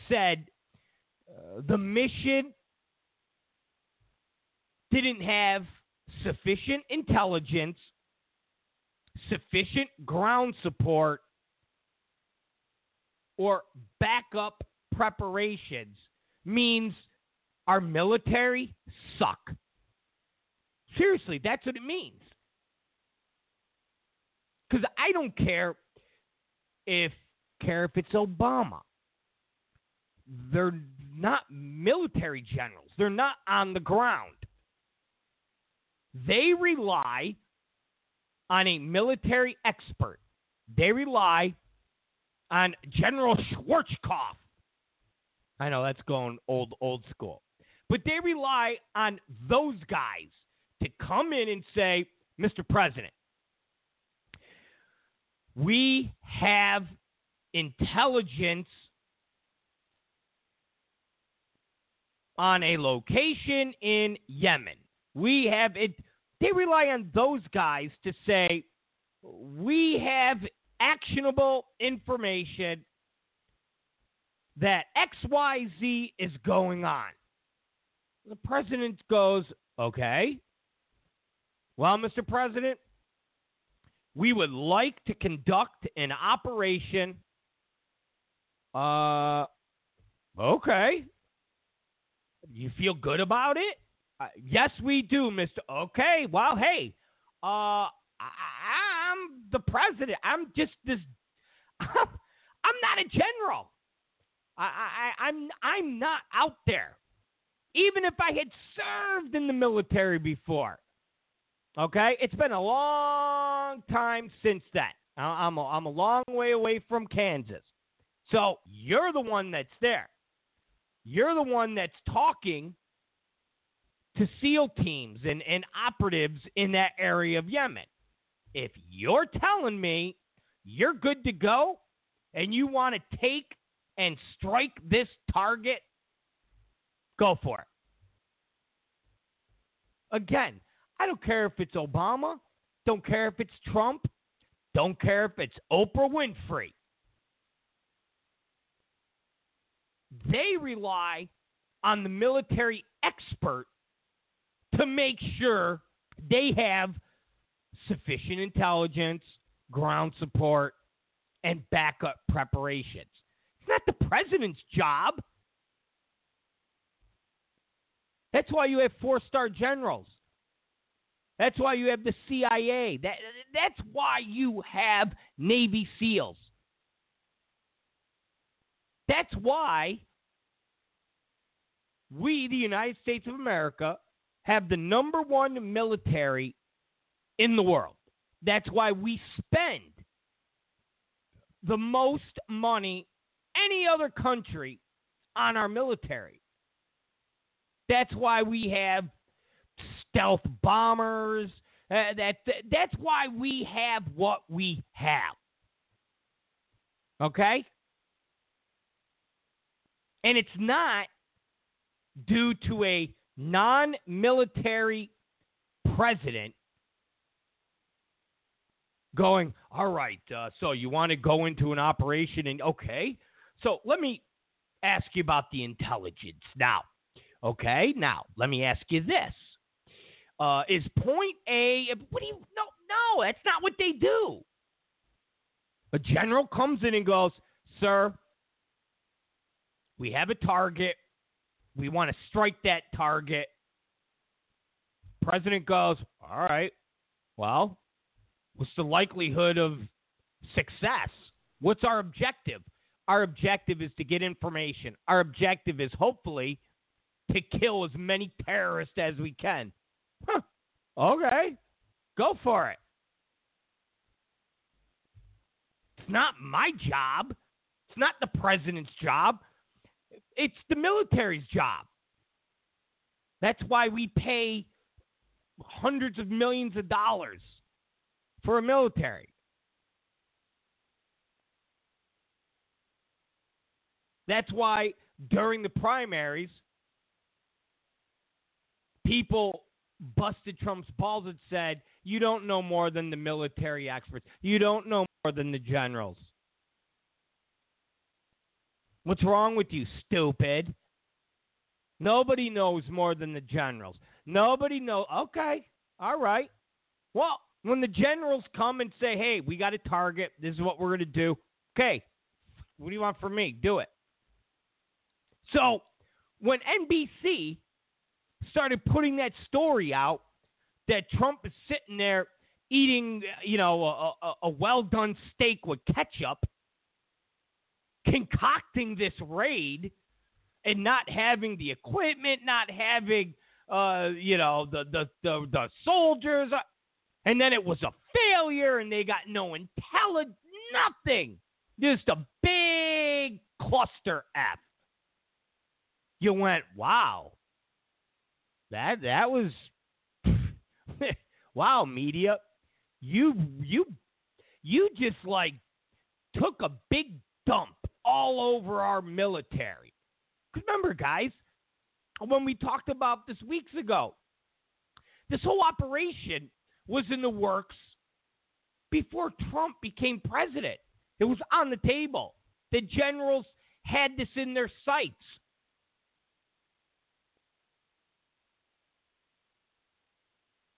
said uh, the mission didn't have sufficient intelligence, sufficient ground support, or backup preparations means our military suck. Seriously, that's what it means. Because I don't care if care if it's Obama. They're not military generals. They're not on the ground. They rely on a military expert. They rely on General Schwarzkopf. I know that's going old old school. But they rely on those guys to come in and say, Mr. President, we have intelligence on a location in Yemen. We have it. They rely on those guys to say, we have actionable information that XYZ is going on. The president goes, okay. Well, Mr. President, we would like to conduct an operation. Uh, okay. You feel good about it? Uh, yes, we do, Mr. Okay. Well, hey, uh, I, am the president. I'm just this. I'm, I'm not a general. I, I, I'm I'm not out there. Even if I had served in the military before. Okay, it's been a long time since that. I'm a, I'm a long way away from Kansas. So you're the one that's there. You're the one that's talking to SEAL teams and, and operatives in that area of Yemen. If you're telling me you're good to go and you want to take and strike this target, go for it. Again, I don't care if it's Obama, don't care if it's Trump, don't care if it's Oprah Winfrey. They rely on the military expert to make sure they have sufficient intelligence, ground support, and backup preparations. It's not the president's job. That's why you have four star generals. That's why you have the CIA. That, that's why you have Navy SEALs. That's why we, the United States of America, have the number one military in the world. That's why we spend the most money any other country on our military. That's why we have stealth bombers. Uh, that that's why we have what we have. Okay? And it's not due to a non military president going, all right, uh, so you want to go into an operation and okay. So let me ask you about the intelligence now. Okay, now let me ask you this. Uh, is point A, what do you, no, no, that's not what they do. A general comes in and goes, sir, we have a target. We want to strike that target. President goes, All right, well, what's the likelihood of success? What's our objective? Our objective is to get information. Our objective is hopefully to kill as many terrorists as we can. Huh. Okay. Go for it. It's not my job. It's not the president's job. It's the military's job. That's why we pay hundreds of millions of dollars for a military. That's why during the primaries, people busted Trump's balls and said, You don't know more than the military experts. You don't know more than the generals. What's wrong with you, stupid? Nobody knows more than the generals. Nobody knows. Okay, all right. Well, when the generals come and say, hey, we got a target, this is what we're going to do, okay, what do you want from me? Do it. So when NBC started putting that story out that Trump is sitting there eating, you know, a, a, a well done steak with ketchup concocting this raid and not having the equipment, not having uh, you know the, the the the soldiers, uh, and then it was a failure, and they got no intelligence, nothing, just a big cluster F. You went, wow, that that was, wow, media, you you you just like took a big dump all over our military. Remember, guys, when we talked about this weeks ago, this whole operation was in the works before Trump became president. It was on the table. The generals had this in their sights.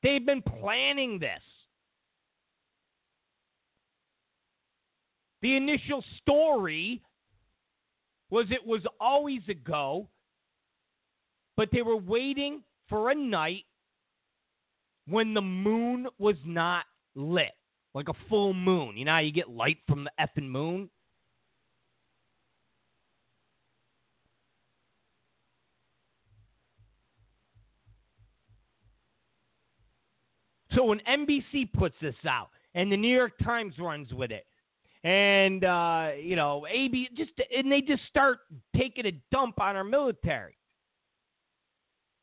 They've been planning this. The initial story was it was always a go, but they were waiting for a night when the moon was not lit, like a full moon. You know how you get light from the effing moon? So when NBC puts this out and the New York Times runs with it, and uh, you know, AB just and they just start taking a dump on our military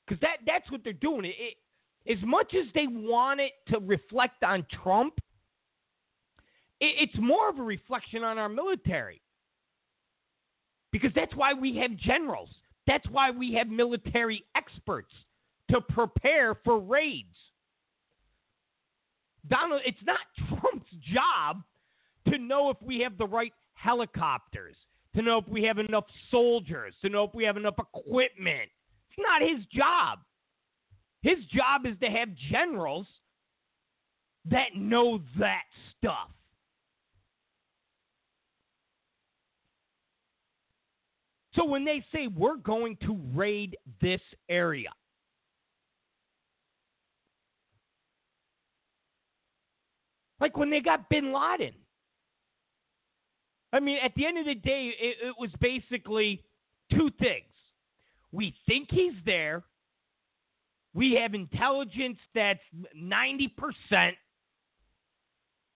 because that that's what they're doing. It, it, as much as they want it to reflect on Trump, it, it's more of a reflection on our military because that's why we have generals. That's why we have military experts to prepare for raids. Donald, it's not Trump's job to know if we have the right helicopters, to know if we have enough soldiers, to know if we have enough equipment. It's not his job. His job is to have generals that know that stuff. So when they say we're going to raid this area, Like when they got bin Laden. I mean, at the end of the day, it, it was basically two things. We think he's there. We have intelligence that's 90%.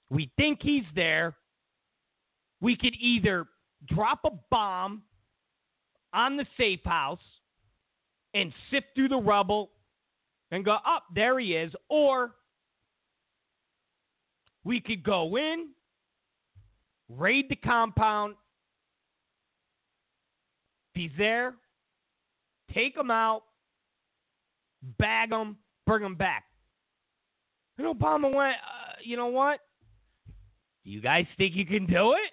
We think he's there. We could either drop a bomb on the safe house and sift through the rubble and go, up, oh, there he is, or we could go in, raid the compound. If he's there, take him out, bag him, bring him back. And Obama went, uh, you know what? You guys think you can do it?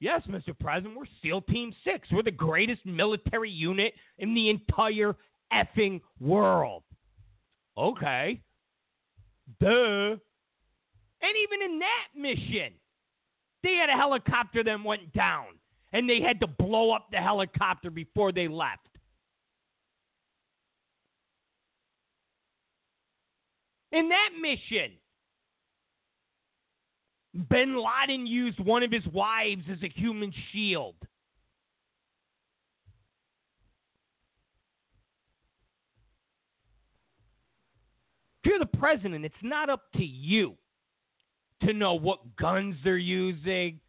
Yes, Mr. President, we're SEAL Team 6. We're the greatest military unit in the entire effing world. Okay. Duh. And even in that mission, they had a helicopter that went down, and they had to blow up the helicopter before they left. In that mission, bin Laden used one of his wives as a human shield. If you're the president, it's not up to you to know what guns they're using,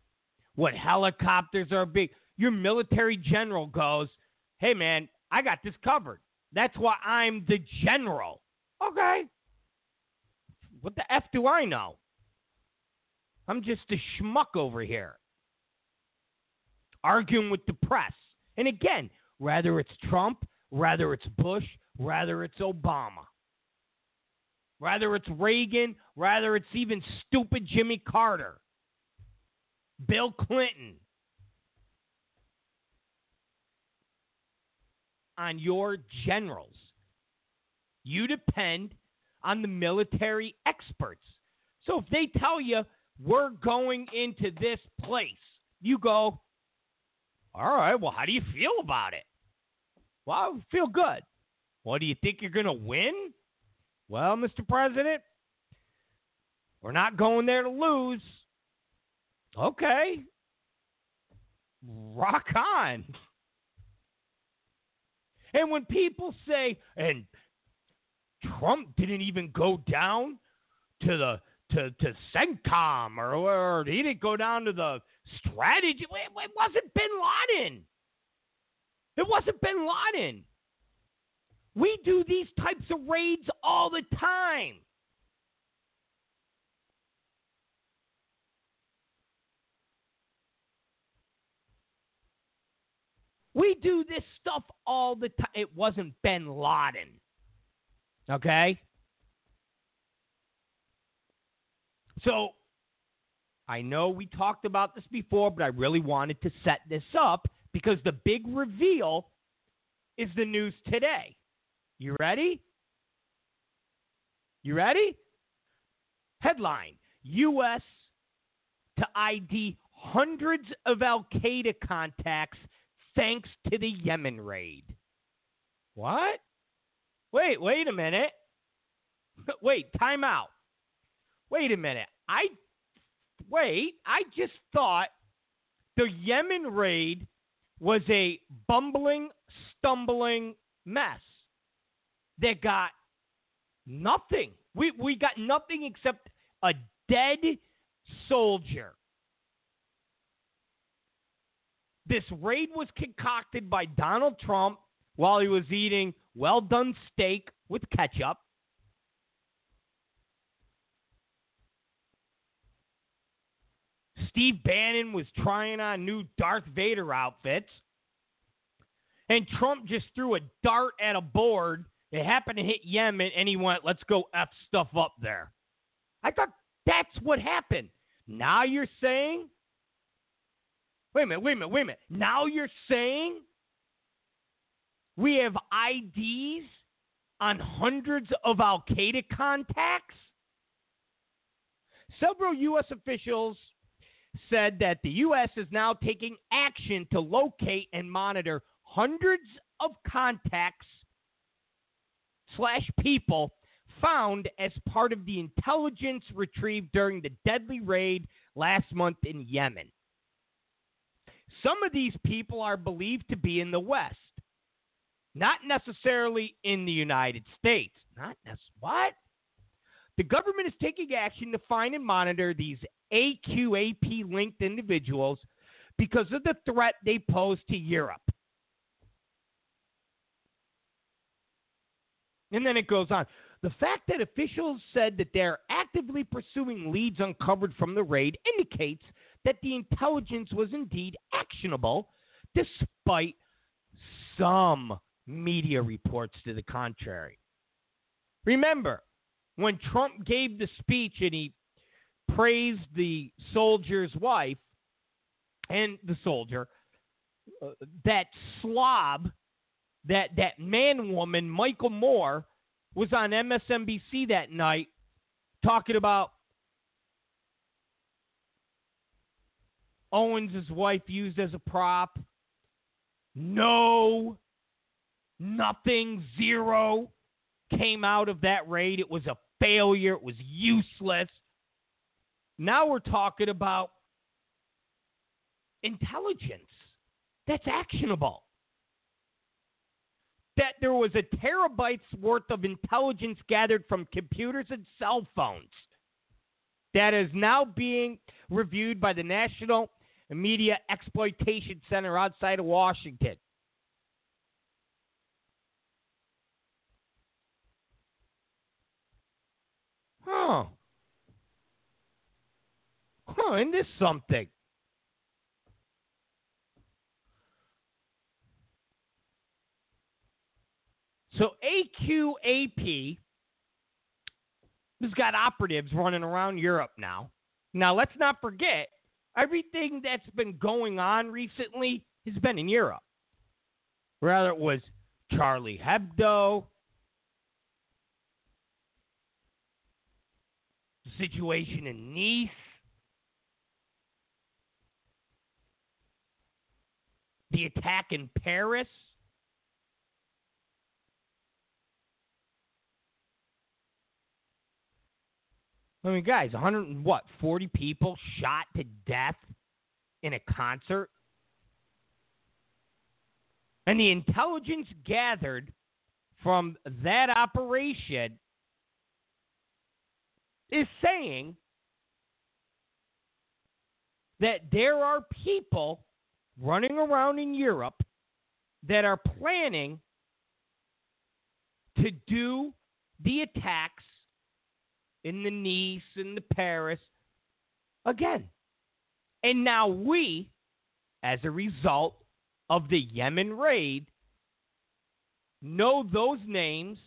what helicopters are big. Your military general goes, hey, man, I got this covered. That's why I'm the general. Okay. What the F do I know? I'm just a schmuck over here. Arguing with the press. And again, whether it's Trump, whether it's Bush, whether it's Obama. Rather it's Reagan, rather it's even stupid Jimmy Carter, Bill Clinton. On your generals. You depend on the military experts. So if they tell you we're going into this place, you go, all right, well, how do you feel about it? Well, I feel good. Well, do you think you're going to win? Well, Mr. President, we're not going there to lose. Okay. Rock on. And when people say, and Trump didn't even go down to the to, to CENTCOM or, or he didn't go down to the strategy. It, it wasn't Bin Laden. It wasn't Bin Laden. We do these types of raids all the time. We do this stuff all the time. It wasn't bin Laden. Okay? So, I know we talked about this before, but I really wanted to set this up because the big reveal is the news today. You ready? You ready? Headline U.S. to ID hundreds of Al Qaeda contacts thanks to the Yemen raid. What? Wait, wait a minute. Wait, time out. Wait a minute. I wait, I just thought the Yemen raid was a bumbling, stumbling mess that got nothing. We we got nothing except a dead soldier. This raid was concocted by Donald Trump while he was eating well done steak with ketchup. Steve Bannon was trying on new Darth Vader outfits. And Trump just threw a dart at a board. It happened to hit Yemen, and he went, let's go F stuff up there. I thought that's what happened. Now you're saying, wait a minute, wait a minute, wait a minute. Now you're saying we have IDs on hundreds of Al Qaeda contacts? Several U.S. officials said that the U.S. is now taking action to locate and monitor hundreds of contacts slash people found as part of the intelligence retrieved during the deadly raid last month in Yemen. Some of these people are believed to be in the West, not necessarily in the United States. Not necessarily. What? The government is taking action to find and monitor these AQAP linked individuals because of the threat they pose to Europe. And then it goes on. The fact that officials said that they're actively pursuing leads uncovered from the raid indicates that the intelligence was indeed actionable, despite some media reports to the contrary. Remember, when Trump gave the speech and he praised the soldier's wife and the soldier, uh, that slob, that that man woman, Michael Moore, was on MSNBC that night talking about Owens' wife used as a prop. No, nothing, zero came out of that raid. It was a failure. It was useless. Now we're talking about intelligence that's actionable. That there was a terabyte's worth of intelligence gathered from computers and cell phones that is now being reviewed by the National Media Exploitation Center outside of Washington. Huh. Huh, isn't this something? So AQAP has got operatives running around Europe now. Now, let's not forget, everything that's been going on recently has been in Europe. Rather, it was Charlie Hebdo, the situation in Nice, the attack in Paris. I mean, guys, 100 what 40 people shot to death in a concert, and the intelligence gathered from that operation is saying that there are people running around in Europe that are planning to do the attacks in the Nice and the Paris again. And now we, as a result of the Yemen raid, know those names,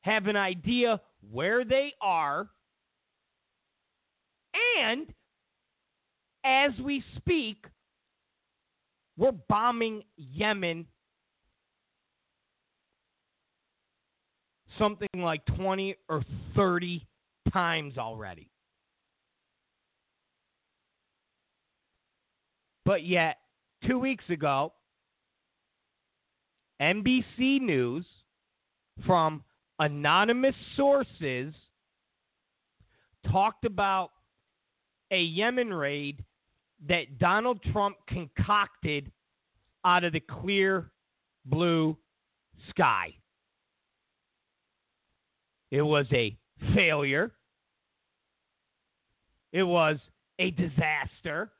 have an idea where they are, and as we speak, we're bombing Yemen something like 20 or 30 times already. But yet, two weeks ago, NBC News from anonymous sources talked about a Yemen raid that Donald Trump concocted out of the clear blue sky. It was a failure. It was a disaster.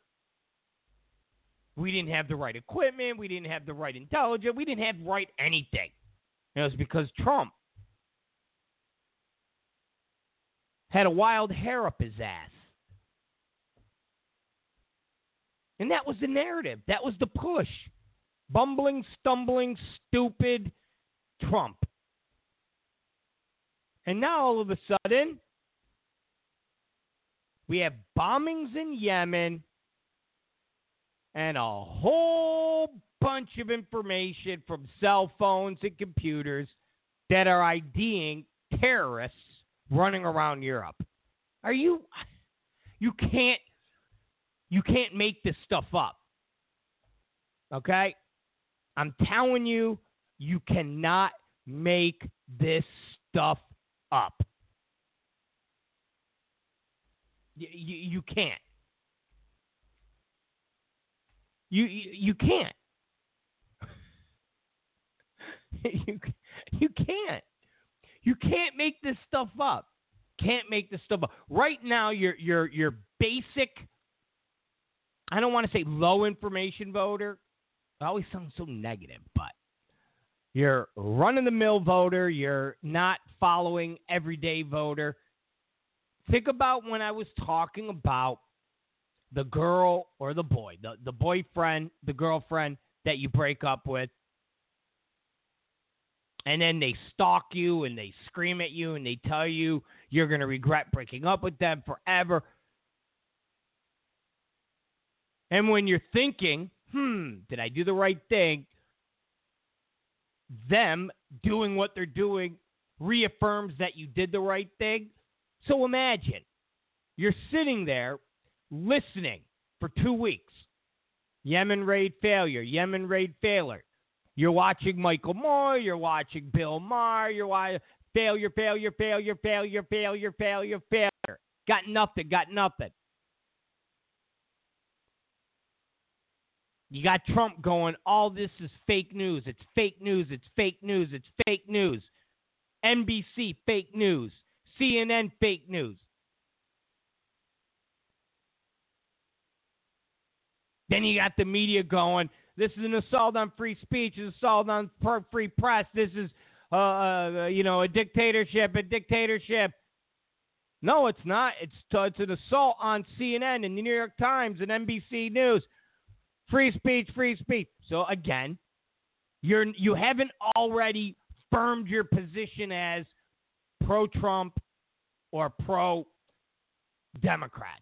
We didn't have the right equipment. We didn't have the right intelligence. We didn't have right anything. It was because Trump had a wild hair up his ass. And that was the narrative. That was the push. Bumbling, stumbling, stupid Trump. And now all of a sudden, we have bombings in Yemen and a whole bunch of information from cell phones and computers that are IDing terrorists running around Europe. Are you you can't you can't make this stuff up. Okay? I'm telling you, you cannot make this stuff up. You, you, you can't. You, you, you can't. you, you can't. You can't make this stuff up. Can't make this stuff up. Right now, your your your basic. I don't want to say low information voter. It always sounds so negative, but you're run of the mill voter. You're not following everyday voter. Think about when I was talking about the girl or the boy, the, the boyfriend, the girlfriend that you break up with. And then they stalk you and they scream at you and they tell you you're going to regret breaking up with them forever. And when you're thinking, hmm, did I do the right thing? Them doing what they're doing reaffirms that you did the right thing. So imagine you're sitting there listening for two weeks. Yemen raid failure, Yemen raid failure. You're watching Michael Moore, you're watching Bill Maher, you're watching failure, failure, failure, failure, failure, failure, failure. Got nothing, got nothing. You got Trump going, all this is fake news. It's fake news. It's fake news. It's fake news. NBC, fake news. CNN, fake news. Then you got the media going, this is an assault on free speech, an assault on free press. This is, uh, uh, you know, a dictatorship, a dictatorship. No, it's not. It's, it's an assault on CNN and the New York Times and NBC News. Free speech, free speech. So again, you're you haven't already firmed your position as pro Trump or pro Democrats.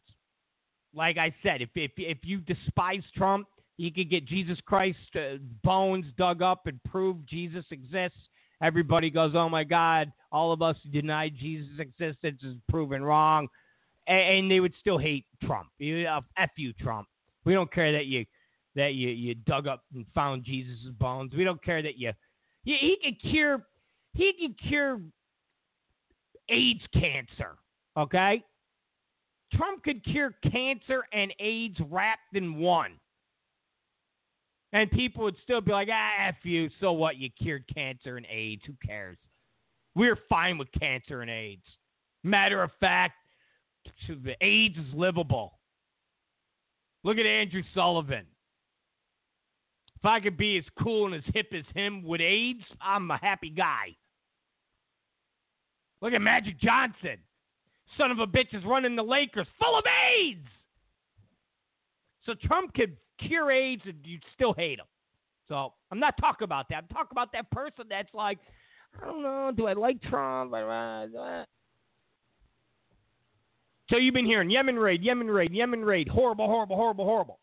Like I said, if if if you despise Trump, you could get Jesus Christ uh, bones dug up and prove Jesus exists. Everybody goes, "Oh my God!" All of us who deny Jesus' existence is proven wrong, and, and they would still hate Trump. You, uh, F you, Trump. We don't care that you that you, you dug up and found Jesus' bones. We don't care that you, you he can cure he can cure AIDS cancer. Okay? Trump could cure cancer and AIDS wrapped in one. And people would still be like, ah, F you. So what? You cured cancer and AIDS. Who cares? We're fine with cancer and AIDS. Matter of fact, the AIDS is livable. Look at Andrew Sullivan. If I could be as cool and as hip as him with AIDS, I'm a happy guy. Look at Magic Johnson. Son of a bitch is running the Lakers full of AIDS. So Trump could cure AIDS and you'd still hate him. So I'm not talking about that. I'm talking about that person that's like, I don't know, do I like Trump? So you've been hearing Yemen raid, Yemen raid, Yemen raid, horrible, horrible, horrible, horrible.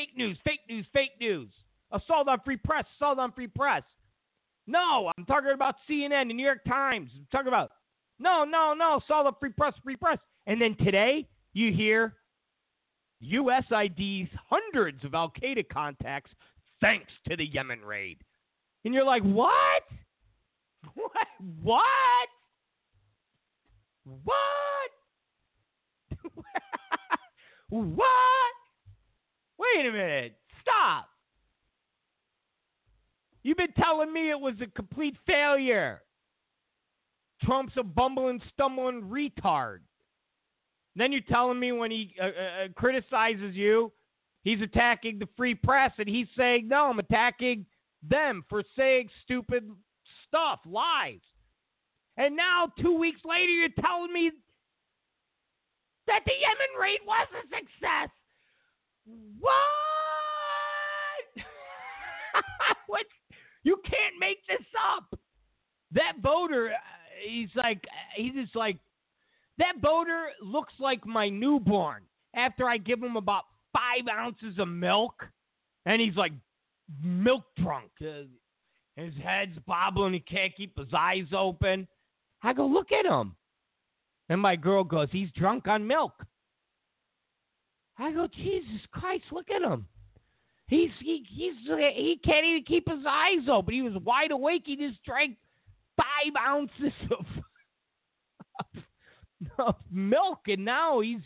Fake news, fake news, fake news. Assault on free press, assault on free press. No, I'm talking about CNN, the New York Times. I'm talking about no, no, no, assault on free press, free press. And then today you hear USID's hundreds of Al Qaeda contacts thanks to the Yemen raid. And you're like, what? What? What? What? what? Wait a minute. Stop. You've been telling me it was a complete failure. Trump's a bumbling, stumbling retard. Then you're telling me when he uh, uh, uh, criticizes you, he's attacking the free press, and he's saying, no, I'm attacking them for saying stupid stuff, lies. And now, two weeks later, you're telling me that the Yemen raid was a success. What? what? You can't make this up. That voter, uh, he's like, he's just like, that voter looks like my newborn after I give him about five ounces of milk, and he's like milk drunk. Uh, his head's bobbling. He can't keep his eyes open. I go, look at him. And my girl goes, he's drunk on milk. I go, Jesus Christ, look at him. He's he he's he can't even keep his eyes open. He was wide awake. He just drank five ounces of, of, of milk, and now he's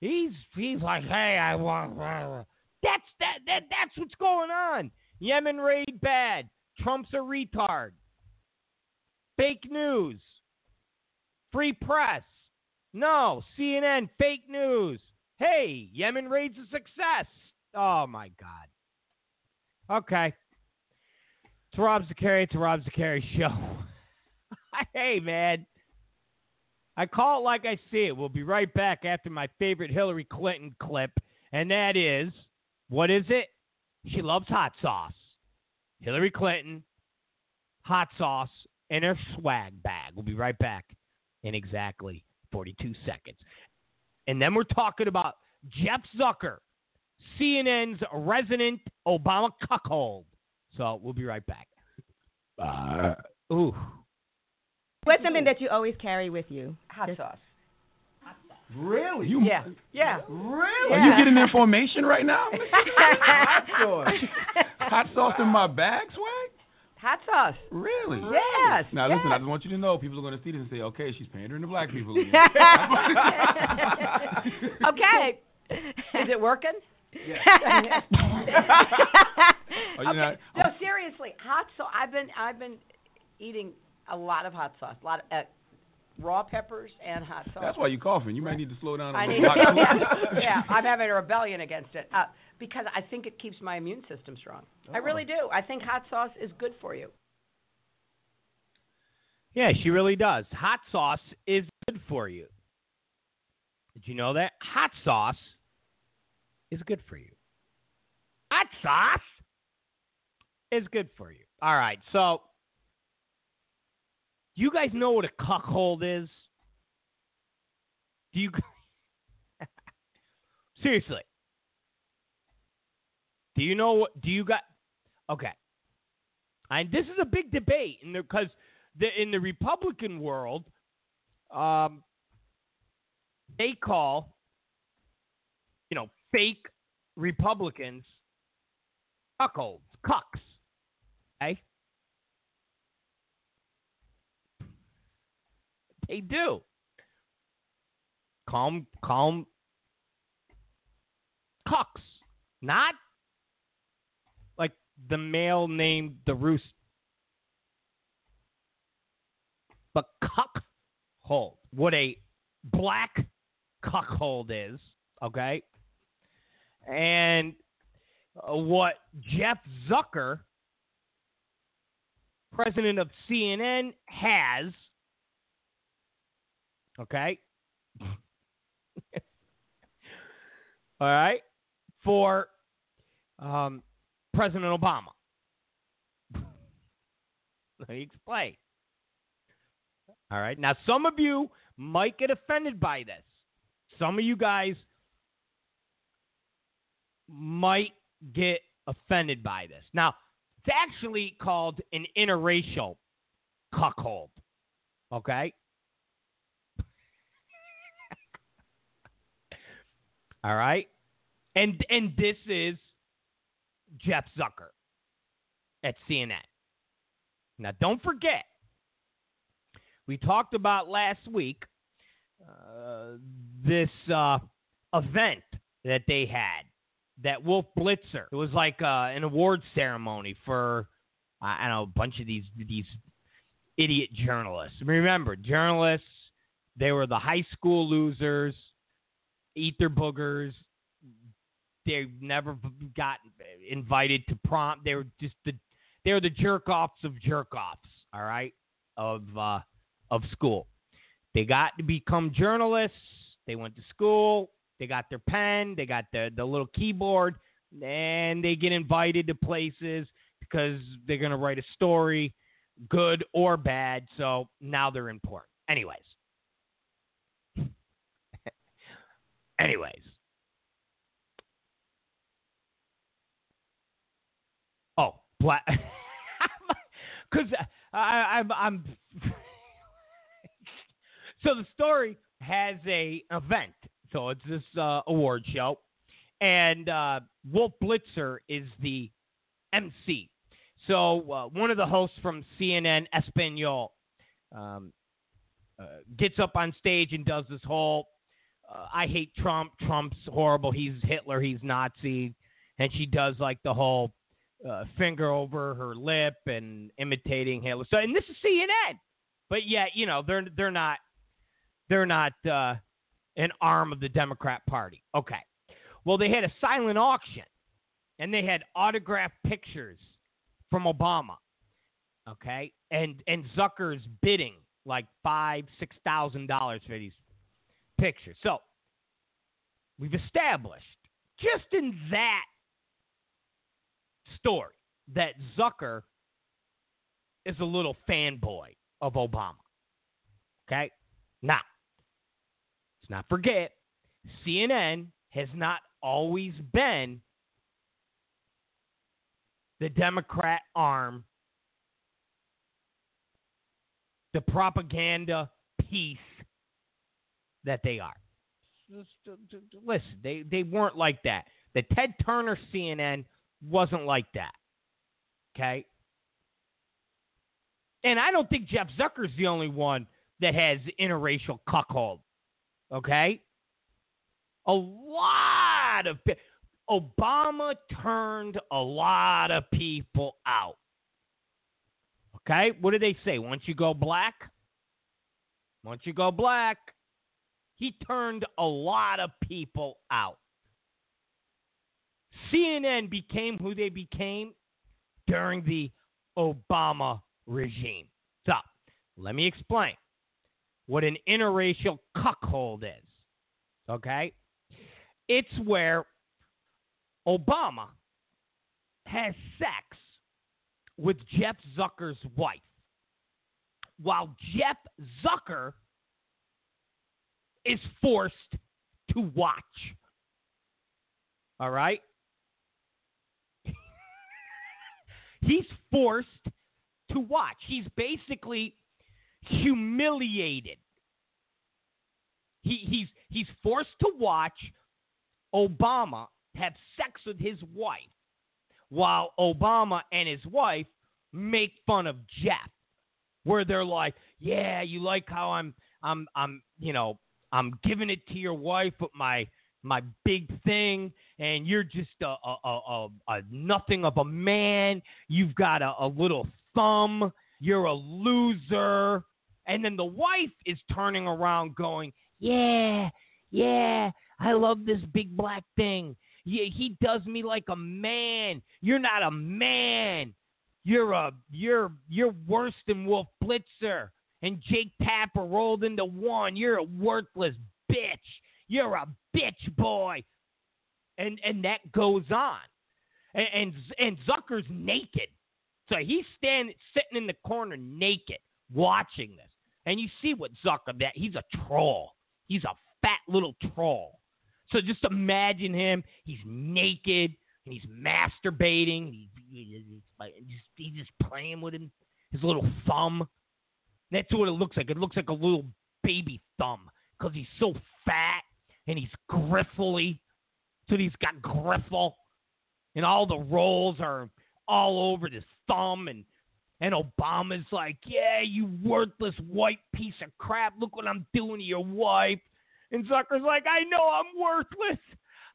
he's he's like, hey, I want. That's that that that's what's going on. Yemen raid bad. Trump's a retard. Fake news. Free press. No, CNN, fake news. Hey, Yemen raid's a success. Oh my God. Okay. It's Rob Zicari. It's a Rob Zicari show. hey, man. I call it like I see it. We'll be right back after my favorite Hillary Clinton clip, and that is what is it? She loves hot sauce. Hillary Clinton, hot sauce in her swag bag. We'll be right back in exactly 42 seconds. And then we're talking about Jeff Zucker, CNN's resident Obama cuckold. So we'll be right back. Uh, ooh. What's something that you always carry with you? Hot sauce. Really? You, Yeah. Yeah. Really? Yeah. Are you getting information right now? hot sauce. Hot sauce in my bag, swag? Hot sauce. Really? Yes. Now listen, I just want you to know people are going to see this and say, okay, she's pandering to black people. Okay. Is it working? Oh, you okay. know, no, seriously, hot sauce. I've been I've been eating a lot of hot sauce, a lot of uh, raw peppers and hot sauce. That's why you're coughing. You might need to slow down a I little. need, Hot- yeah, yeah, I'm having a rebellion against it uh, because I think it keeps my immune system strong. I oh. really do. I think hot sauce is good for you. Yeah, she really does. Hot sauce is good for you. Did you know that? Hot sauce is good for you. Hot sauce is good for you. All right, so do you guys know what a cuckold is? Do you seriously? Do you know what? Do you got? Okay, and this is a big debate, and because the, in the Republican world, um, they call, you know, fake Republicans cuckolds, cucks. Okay? They do. Calm, calm cucks. Not the male named the roost but cuckold. What a black cuckold is, okay? And what Jeff Zucker, president of CNN, has, okay? All right, for um, President Obama. Let me explain. All right. Now, some of you might get offended by this. Some of you guys might get offended by this. Now, it's actually called an interracial cuckold. Okay? All right? And and this is Jeff Zucker at CNN. Now, don't forget, we talked about last week uh, this uh, event that they had, that Wolf Blitzer. It was like uh, an award ceremony for I don't know a bunch of these these idiot journalists. Remember, journalists they were the high school losers, eat their boogers. They never got invited to prom. They were just the they're the jerk offs of jerk offs. All right, of uh, of school. They got to become journalists. They went to school. They got their pen. They got the the little keyboard, and they get invited to places because they're gonna write a story, good or bad. So now they're important. Anyways. Anyways. Oh, black. Because I'm, I'm. so the story has a event. So it's this uh, award show, and uh, Wolf Blitzer is the MC. So uh, one of the hosts from CNN Espanol um, uh, gets up on stage and does this whole uh, "I hate Trump. Trump's horrible. He's Hitler. He's Nazi," and she does like the whole uh, finger over her lip and imitating Hitler. So, and this is CNN, but yet you know they're they're not they're not uh, an arm of the Democrat Party. Okay. Well, they had a silent auction, and they had autographed pictures from Obama. Okay, and and Zucker's bidding like five six thousand dollars for these pictures. So we've established just in that story that Zucker is a little fanboy of Obama. Okay? Now, let's not forget, CNN has not always been the Democrat arm, the propaganda piece that they are. Listen, they, they weren't like that. The Ted Turner CNN wasn't like that. Okay? And I don't think Jeff Zucker's the only one that has interracial cuckold. Okay? A lot of Obama turned a lot of people out. Okay? What do they say? Once you go black, once you go black, he turned a lot of people out. CNN became who they became during the Obama regime. So, let me explain what an interracial cuckold is. Okay? It's where Obama has sex with Jeff Zucker's wife while Jeff Zucker is forced to watch. All right? He's forced to watch. He's basically humiliated. He, he's he's forced to watch Obama have sex with his wife while Obama and his wife make fun of Jeff. Where they're like, "Yeah, you like how I'm I'm I'm, you know, I'm giving it to your wife but my my big thing, and you're just a, a, a, a nothing of a man. You've got a, little thumb. You're a loser. And then the wife is turning around going, Yeah, yeah, I love this big black thing. Yeah, he does me like a man. You're not a man. You're a you're you're worse than Wolf Blitzer and Jake Tapper rolled into one. You're a worthless bitch. You're a bitch boy. And and that goes on. And and, and Zucker's naked. So he's standing sitting in the corner naked watching this. And you see what Zucker that he's a troll. He's a fat little troll. So just imagine him. He's naked and he's masturbating. He, he, he's, he's just playing with him, his little thumb. That's what it looks like. It looks like a little baby thumb because he's so fat and he's griffly. So he's got griffle, and all the rolls are all over his thumb. And and Obama's like, "Yeah, you worthless white piece of crap! Look what I'm doing to your wife." And Zucker's like, "I know I'm worthless.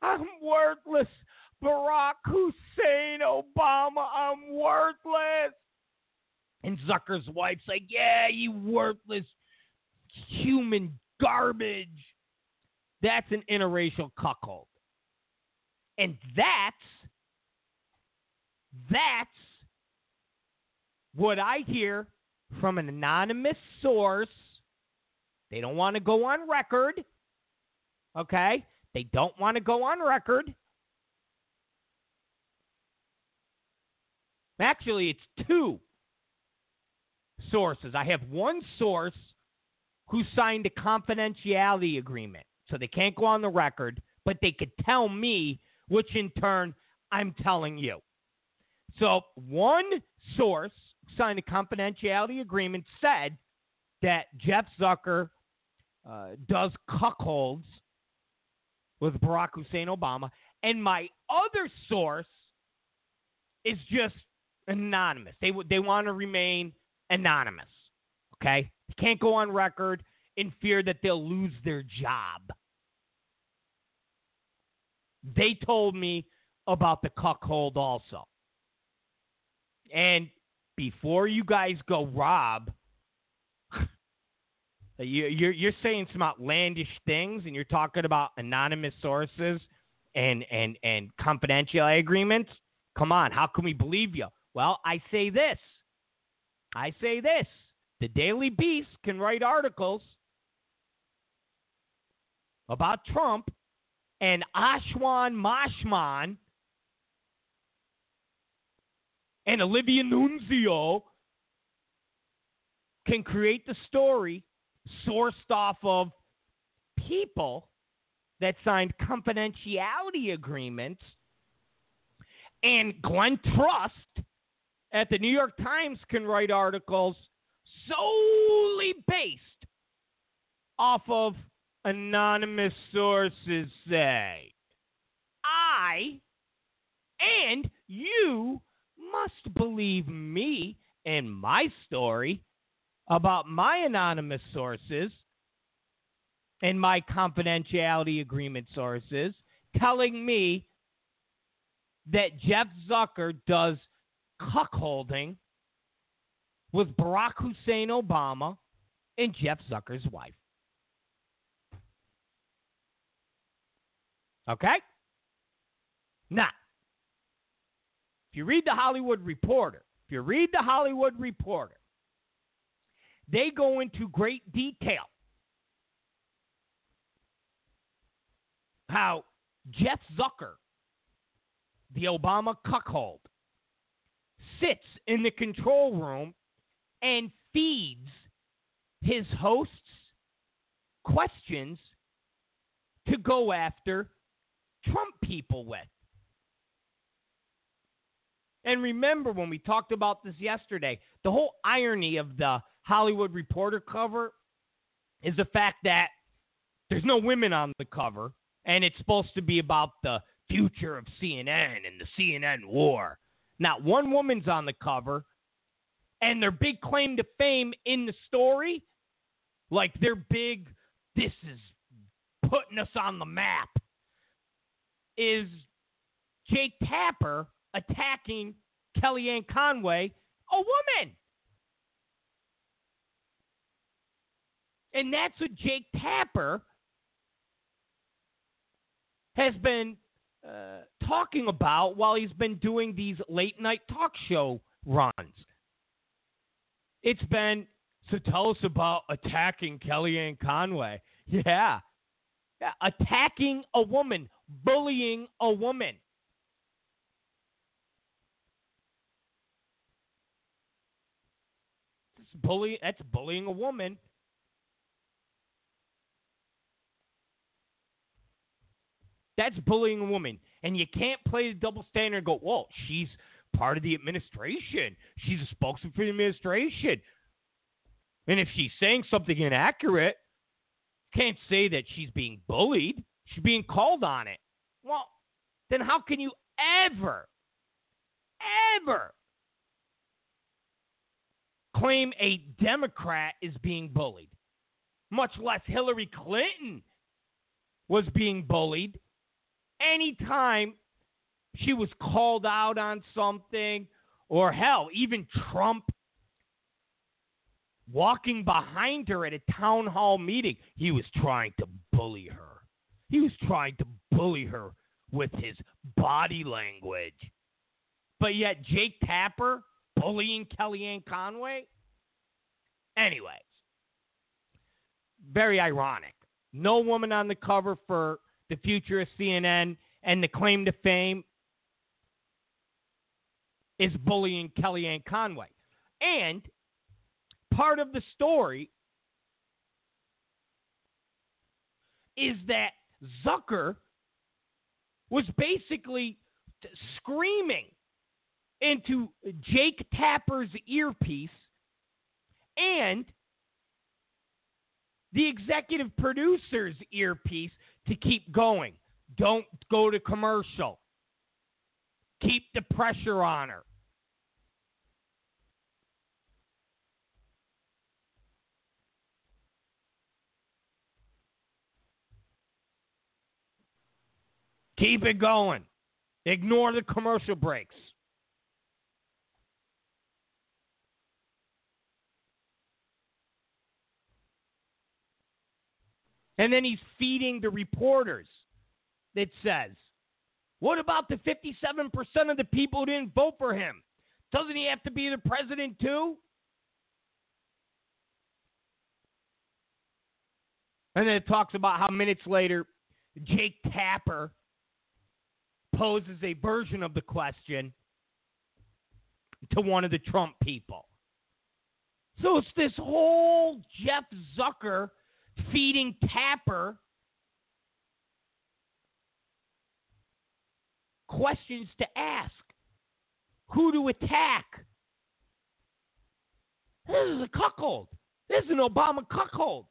I'm worthless. Barack Hussein Obama, I'm worthless." And Zucker's wife's like, "Yeah, you worthless human garbage." That's an interracial cuckold. And that's that's what I hear from an anonymous source. They don't want to go on record. Okay? They don't want to go on record. Actually, it's two sources. I have one source who signed a confidentiality agreement, so they can't go on the record, but they could tell me, which in turn I'm telling you. So, one source signed a confidentiality agreement said that Jeff Zucker uh, does cuckolds with Barack Hussein Obama, and my other source is just anonymous. They they want to remain anonymous. Okay, they can't go on record in fear that they'll lose their job. They told me about the cuckold also. And before you guys go rob, you, you're you're saying some outlandish things, and you're talking about anonymous sources and and and confidentiality agreements. Come on, how can we believe you? Well, I say this. I say this. The Daily Beast can write articles about Trump and Ashwan Mashman and Olivia Nuzzi can create the story sourced off of people that signed confidentiality agreements. And Glenn Thrush at the New York Times can write articles solely based off of anonymous sources say. I and you must believe me and my story about my anonymous sources and my confidentiality agreement sources telling me that Jeff Zucker does cuckolding with Barack Hussein Obama and Jeff Zucker's wife. Okay? Now, if you read the Hollywood Reporter, if you read the Hollywood Reporter, they go into great detail how Jeff Zucker, the Obama cuckold, sits in the control room and feeds his hosts questions to go after Trump people with. And remember when we talked about this yesterday, the whole irony of the Hollywood Reporter cover is the fact that there's no women on the cover, and it's supposed to be about the future of CNN and the CNN war. Not one woman's on the cover, and their big claim to fame in the story, like their big, this is putting us on the map, is Jake Tapper attacking Kellyanne Conway, a woman. And that's what Jake Tapper has been uh, talking about while he's been doing these late night talk show runs. It's been, so tell us about attacking Kellyanne Conway. Yeah. yeah. Attacking a woman, bullying a woman. That's bully that's bullying a woman. That's bullying a woman. And you can't play the double standard and go, well, she's part of the administration. She's a spokesman for the administration. And if she's saying something inaccurate, can't say that she's being bullied. She's being called on it. Well, then how can you ever, ever claim a Democrat is being bullied? Much less Hillary Clinton was being bullied. Anytime she was called out on something, or hell, even Trump walking behind her at a town hall meeting, he was trying to bully her. He was trying to bully her with his body language. But yet, Jake Tapper bullying Kellyanne Conway? Anyways, very ironic. No woman on the cover for the future of CNN, and the claim to fame is bullying Kellyanne Conway. And part of the story is that Zucker was basically t- screaming into Jake Tapper's earpiece and the executive producer's earpiece to keep going. Don't go to commercial. Keep the pressure on her. Keep it going. Ignore the commercial breaks. And then he's feeding the reporters that says, What about the 57% of the people who didn't vote for him? Doesn't he have to be the president too? And then it talks about how minutes later, Jake Tapper poses a version of the question to one of the Trump people. So it's this whole Jeff Zucker feeding Tapper questions to ask, who to attack. This is a cuckold. This is an Obama cuckold.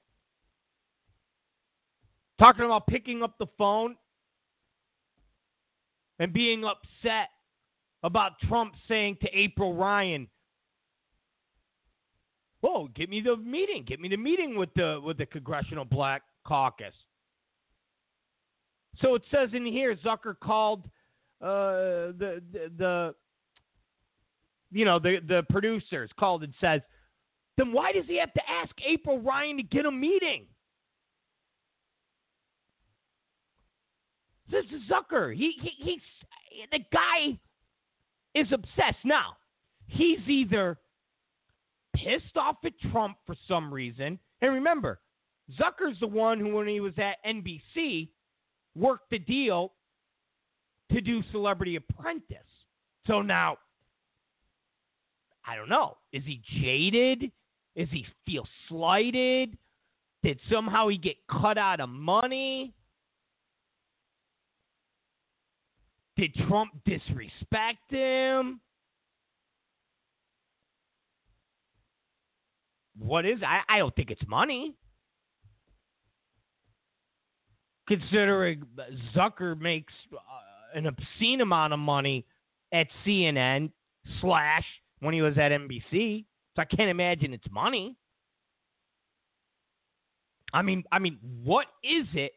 Talking about picking up the phone and being upset about Trump saying to April Ryan, "Whoa, get me the meeting. Get me the meeting with the with the Congressional Black Caucus." So it says in here, Zucker called uh, the, the the you know the the producers called and says, "Then why does he have to ask April Ryan to get a meeting?" This is Zucker. He, he he's the guy is obsessed. Now, he's either pissed off at Trump for some reason, and remember, Zucker's the one who, when he was at NBC, worked the deal to do Celebrity Apprentice. So now, I don't know. Is he jaded? Is he feel slighted? Did somehow he get cut out of money? Did Trump disrespect him? What is? I, I don't think it's money. Considering Zucker makes uh, an obscene amount of money at CNN slash when he was at NBC, so I can't imagine it's money. I mean, I mean, what is it?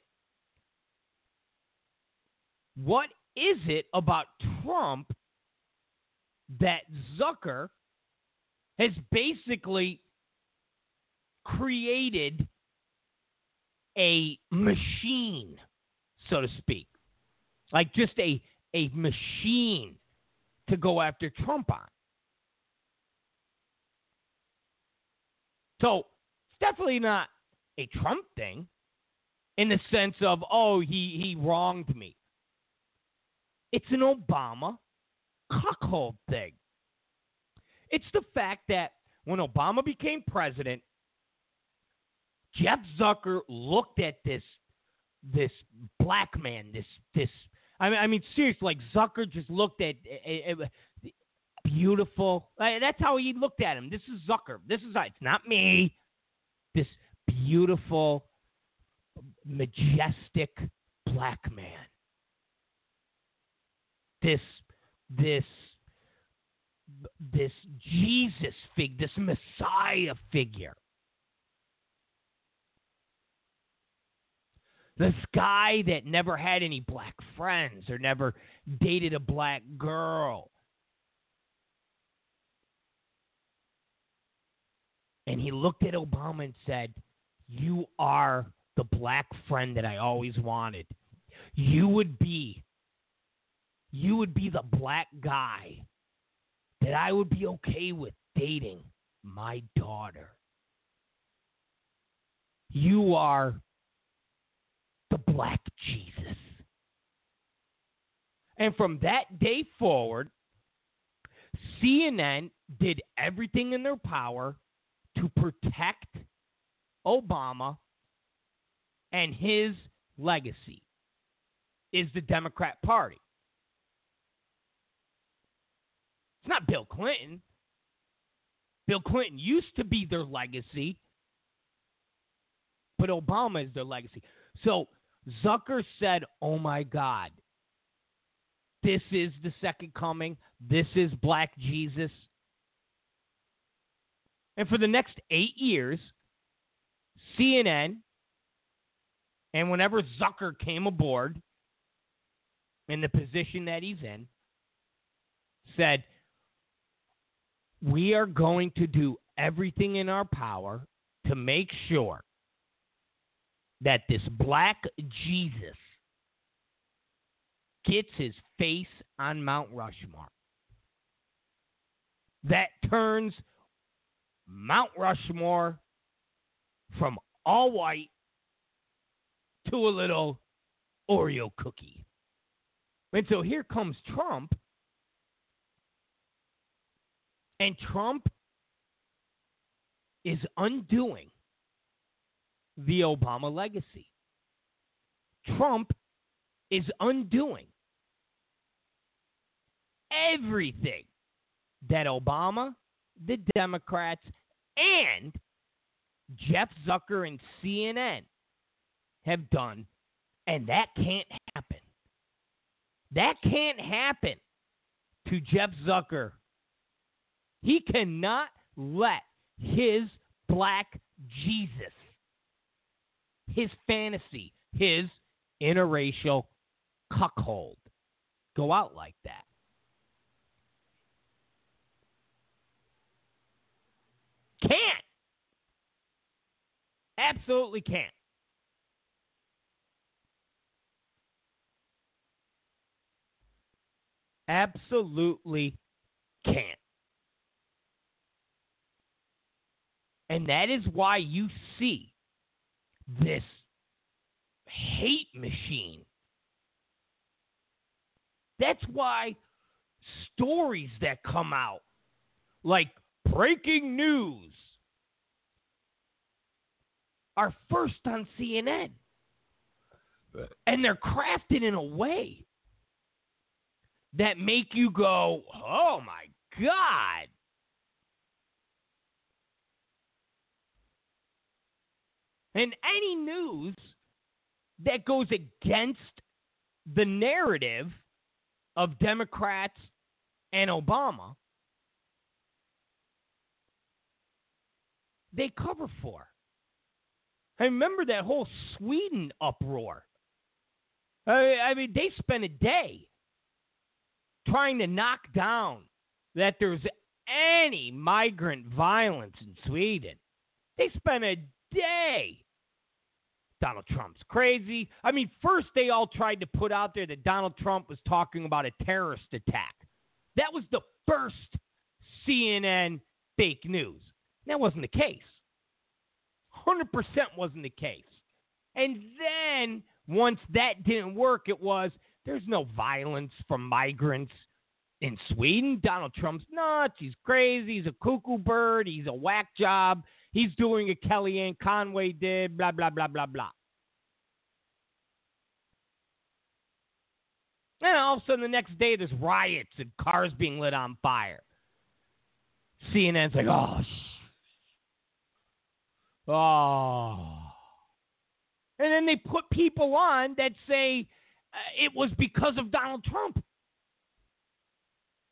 What is it about Trump that Zucker has basically created a machine, so to speak? Like just a, a machine to go after Trump on. So it's definitely not a Trump thing in the sense of, oh, he, he wronged me. It's an Obama cuckold thing. It's the fact that when Obama became president, Jeff Zucker looked at this this black man, this this. I mean, I mean, seriously, like Zucker just looked at uh, uh, beautiful. That's how he looked at him. This is Zucker. This is it's not me. This beautiful, majestic black man. This this this Jesus fig, this Messiah figure. This guy that never had any black friends or never dated a black girl. And he looked at Obama and said, You are the black friend that I always wanted. You would be you would be the black guy that I would be okay with dating my daughter. You are the black Jesus. And from that day forward, CNN did everything in their power to protect Obama and his legacy is the Democrat Party. It's not Bill Clinton. Bill Clinton used to be their legacy, but Obama is their legacy. So Zucker said, Oh my God, this is the second coming. This is Black Jesus. And for the next eight years, CNN, and whenever Zucker came aboard in the position that he's in, said, we are going to do everything in our power to make sure that this black Jesus gets his face on Mount Rushmore. That turns Mount Rushmore from all white to a little Oreo cookie. And so here comes Trump and Trump is undoing the Obama legacy. Trump is undoing everything that Obama, the Democrats, and Jeff Zucker and CNN have done. And that can't happen. That can't happen to Jeff Zucker he cannot let his black Jesus, his fantasy, his interracial cuckold go out like that. Can't. Absolutely can't. Absolutely can't. And that is why you see this hate machine. That's why stories that come out, like breaking news, are first on CNN. And they're crafted in a way that make you go, oh my God. And any news that goes against the narrative of Democrats and Obama, they cover for. I remember that whole Sweden uproar. I, mean, they spent a day trying to knock down that there's any migrant violence in Sweden. They spent a day. Donald Trump's crazy. I mean, first they all tried to put out there that Donald Trump was talking about a terrorist attack. That was the first CNN fake news. That wasn't the case. 100% wasn't the case. And then once that didn't work, it was there's no violence from migrants in Sweden. Donald Trump's nuts. He's crazy. He's a cuckoo bird. He's a whack job. He's doing a Kellyanne Conway did, blah, blah, blah, blah, blah. And all of a sudden, the next day, there's riots and cars being lit on fire. CNN's like, oh, sh- oh. And then they put people on that say uh, it was because of Donald Trump.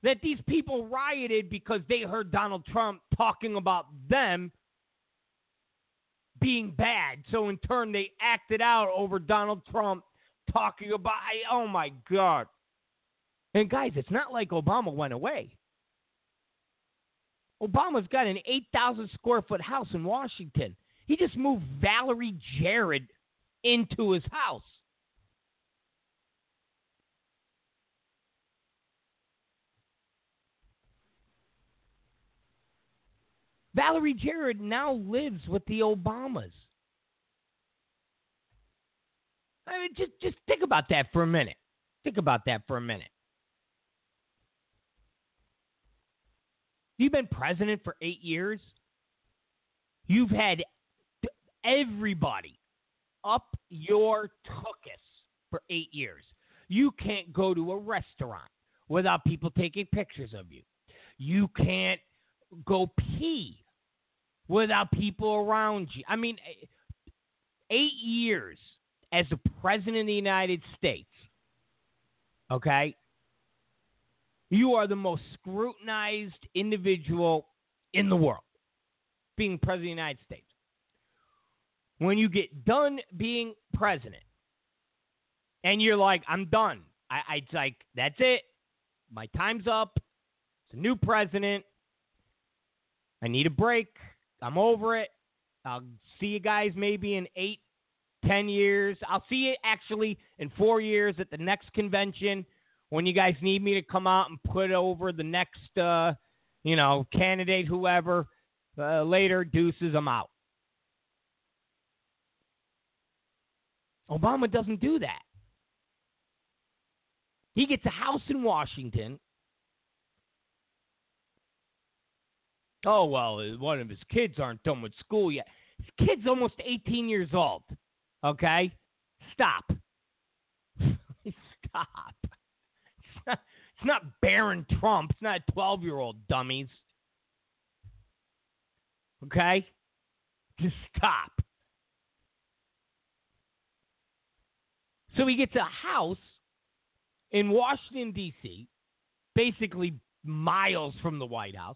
That these people rioted because they heard Donald Trump talking about them being bad. So in turn, they acted out over Donald Trump talking about, oh my God. And guys, it's not like Obama went away. Obama's got an 8,000 square foot house in Washington. He just moved Valerie Jarrett into his house. Valerie Jarrett now lives with the Obamas. I mean, just just think about that for a minute. Think about that for a minute. You've been president for eight years. You've had everybody up your tuchus for eight years. You can't go to a restaurant without people taking pictures of you. You can't go pee without people around you. I mean, eh, eight years as the president of the United States, okay, you are the most scrutinized individual in the world, being president of the United States. When you get done being president, and you're like, I'm done. I, I it's like, that's it. My time's up. It's a new president. I need a break. I'm over it. I'll see you guys maybe in eight, ten years. I'll see you actually in four years at the next convention when you guys need me to come out and put over the next, uh, you know, candidate, whoever. Uh, later, deuces, I'm out. Obama doesn't do that. He gets a house in Washington Oh well, uh, one of his kids aren't done with school yet. His kid's almost 18 years old. Okay, stop. stop. It's not, it's not Barron Trump. It's not 12 year old dummies. Okay, just stop. So he gets a house in Washington D.C., basically miles from the White House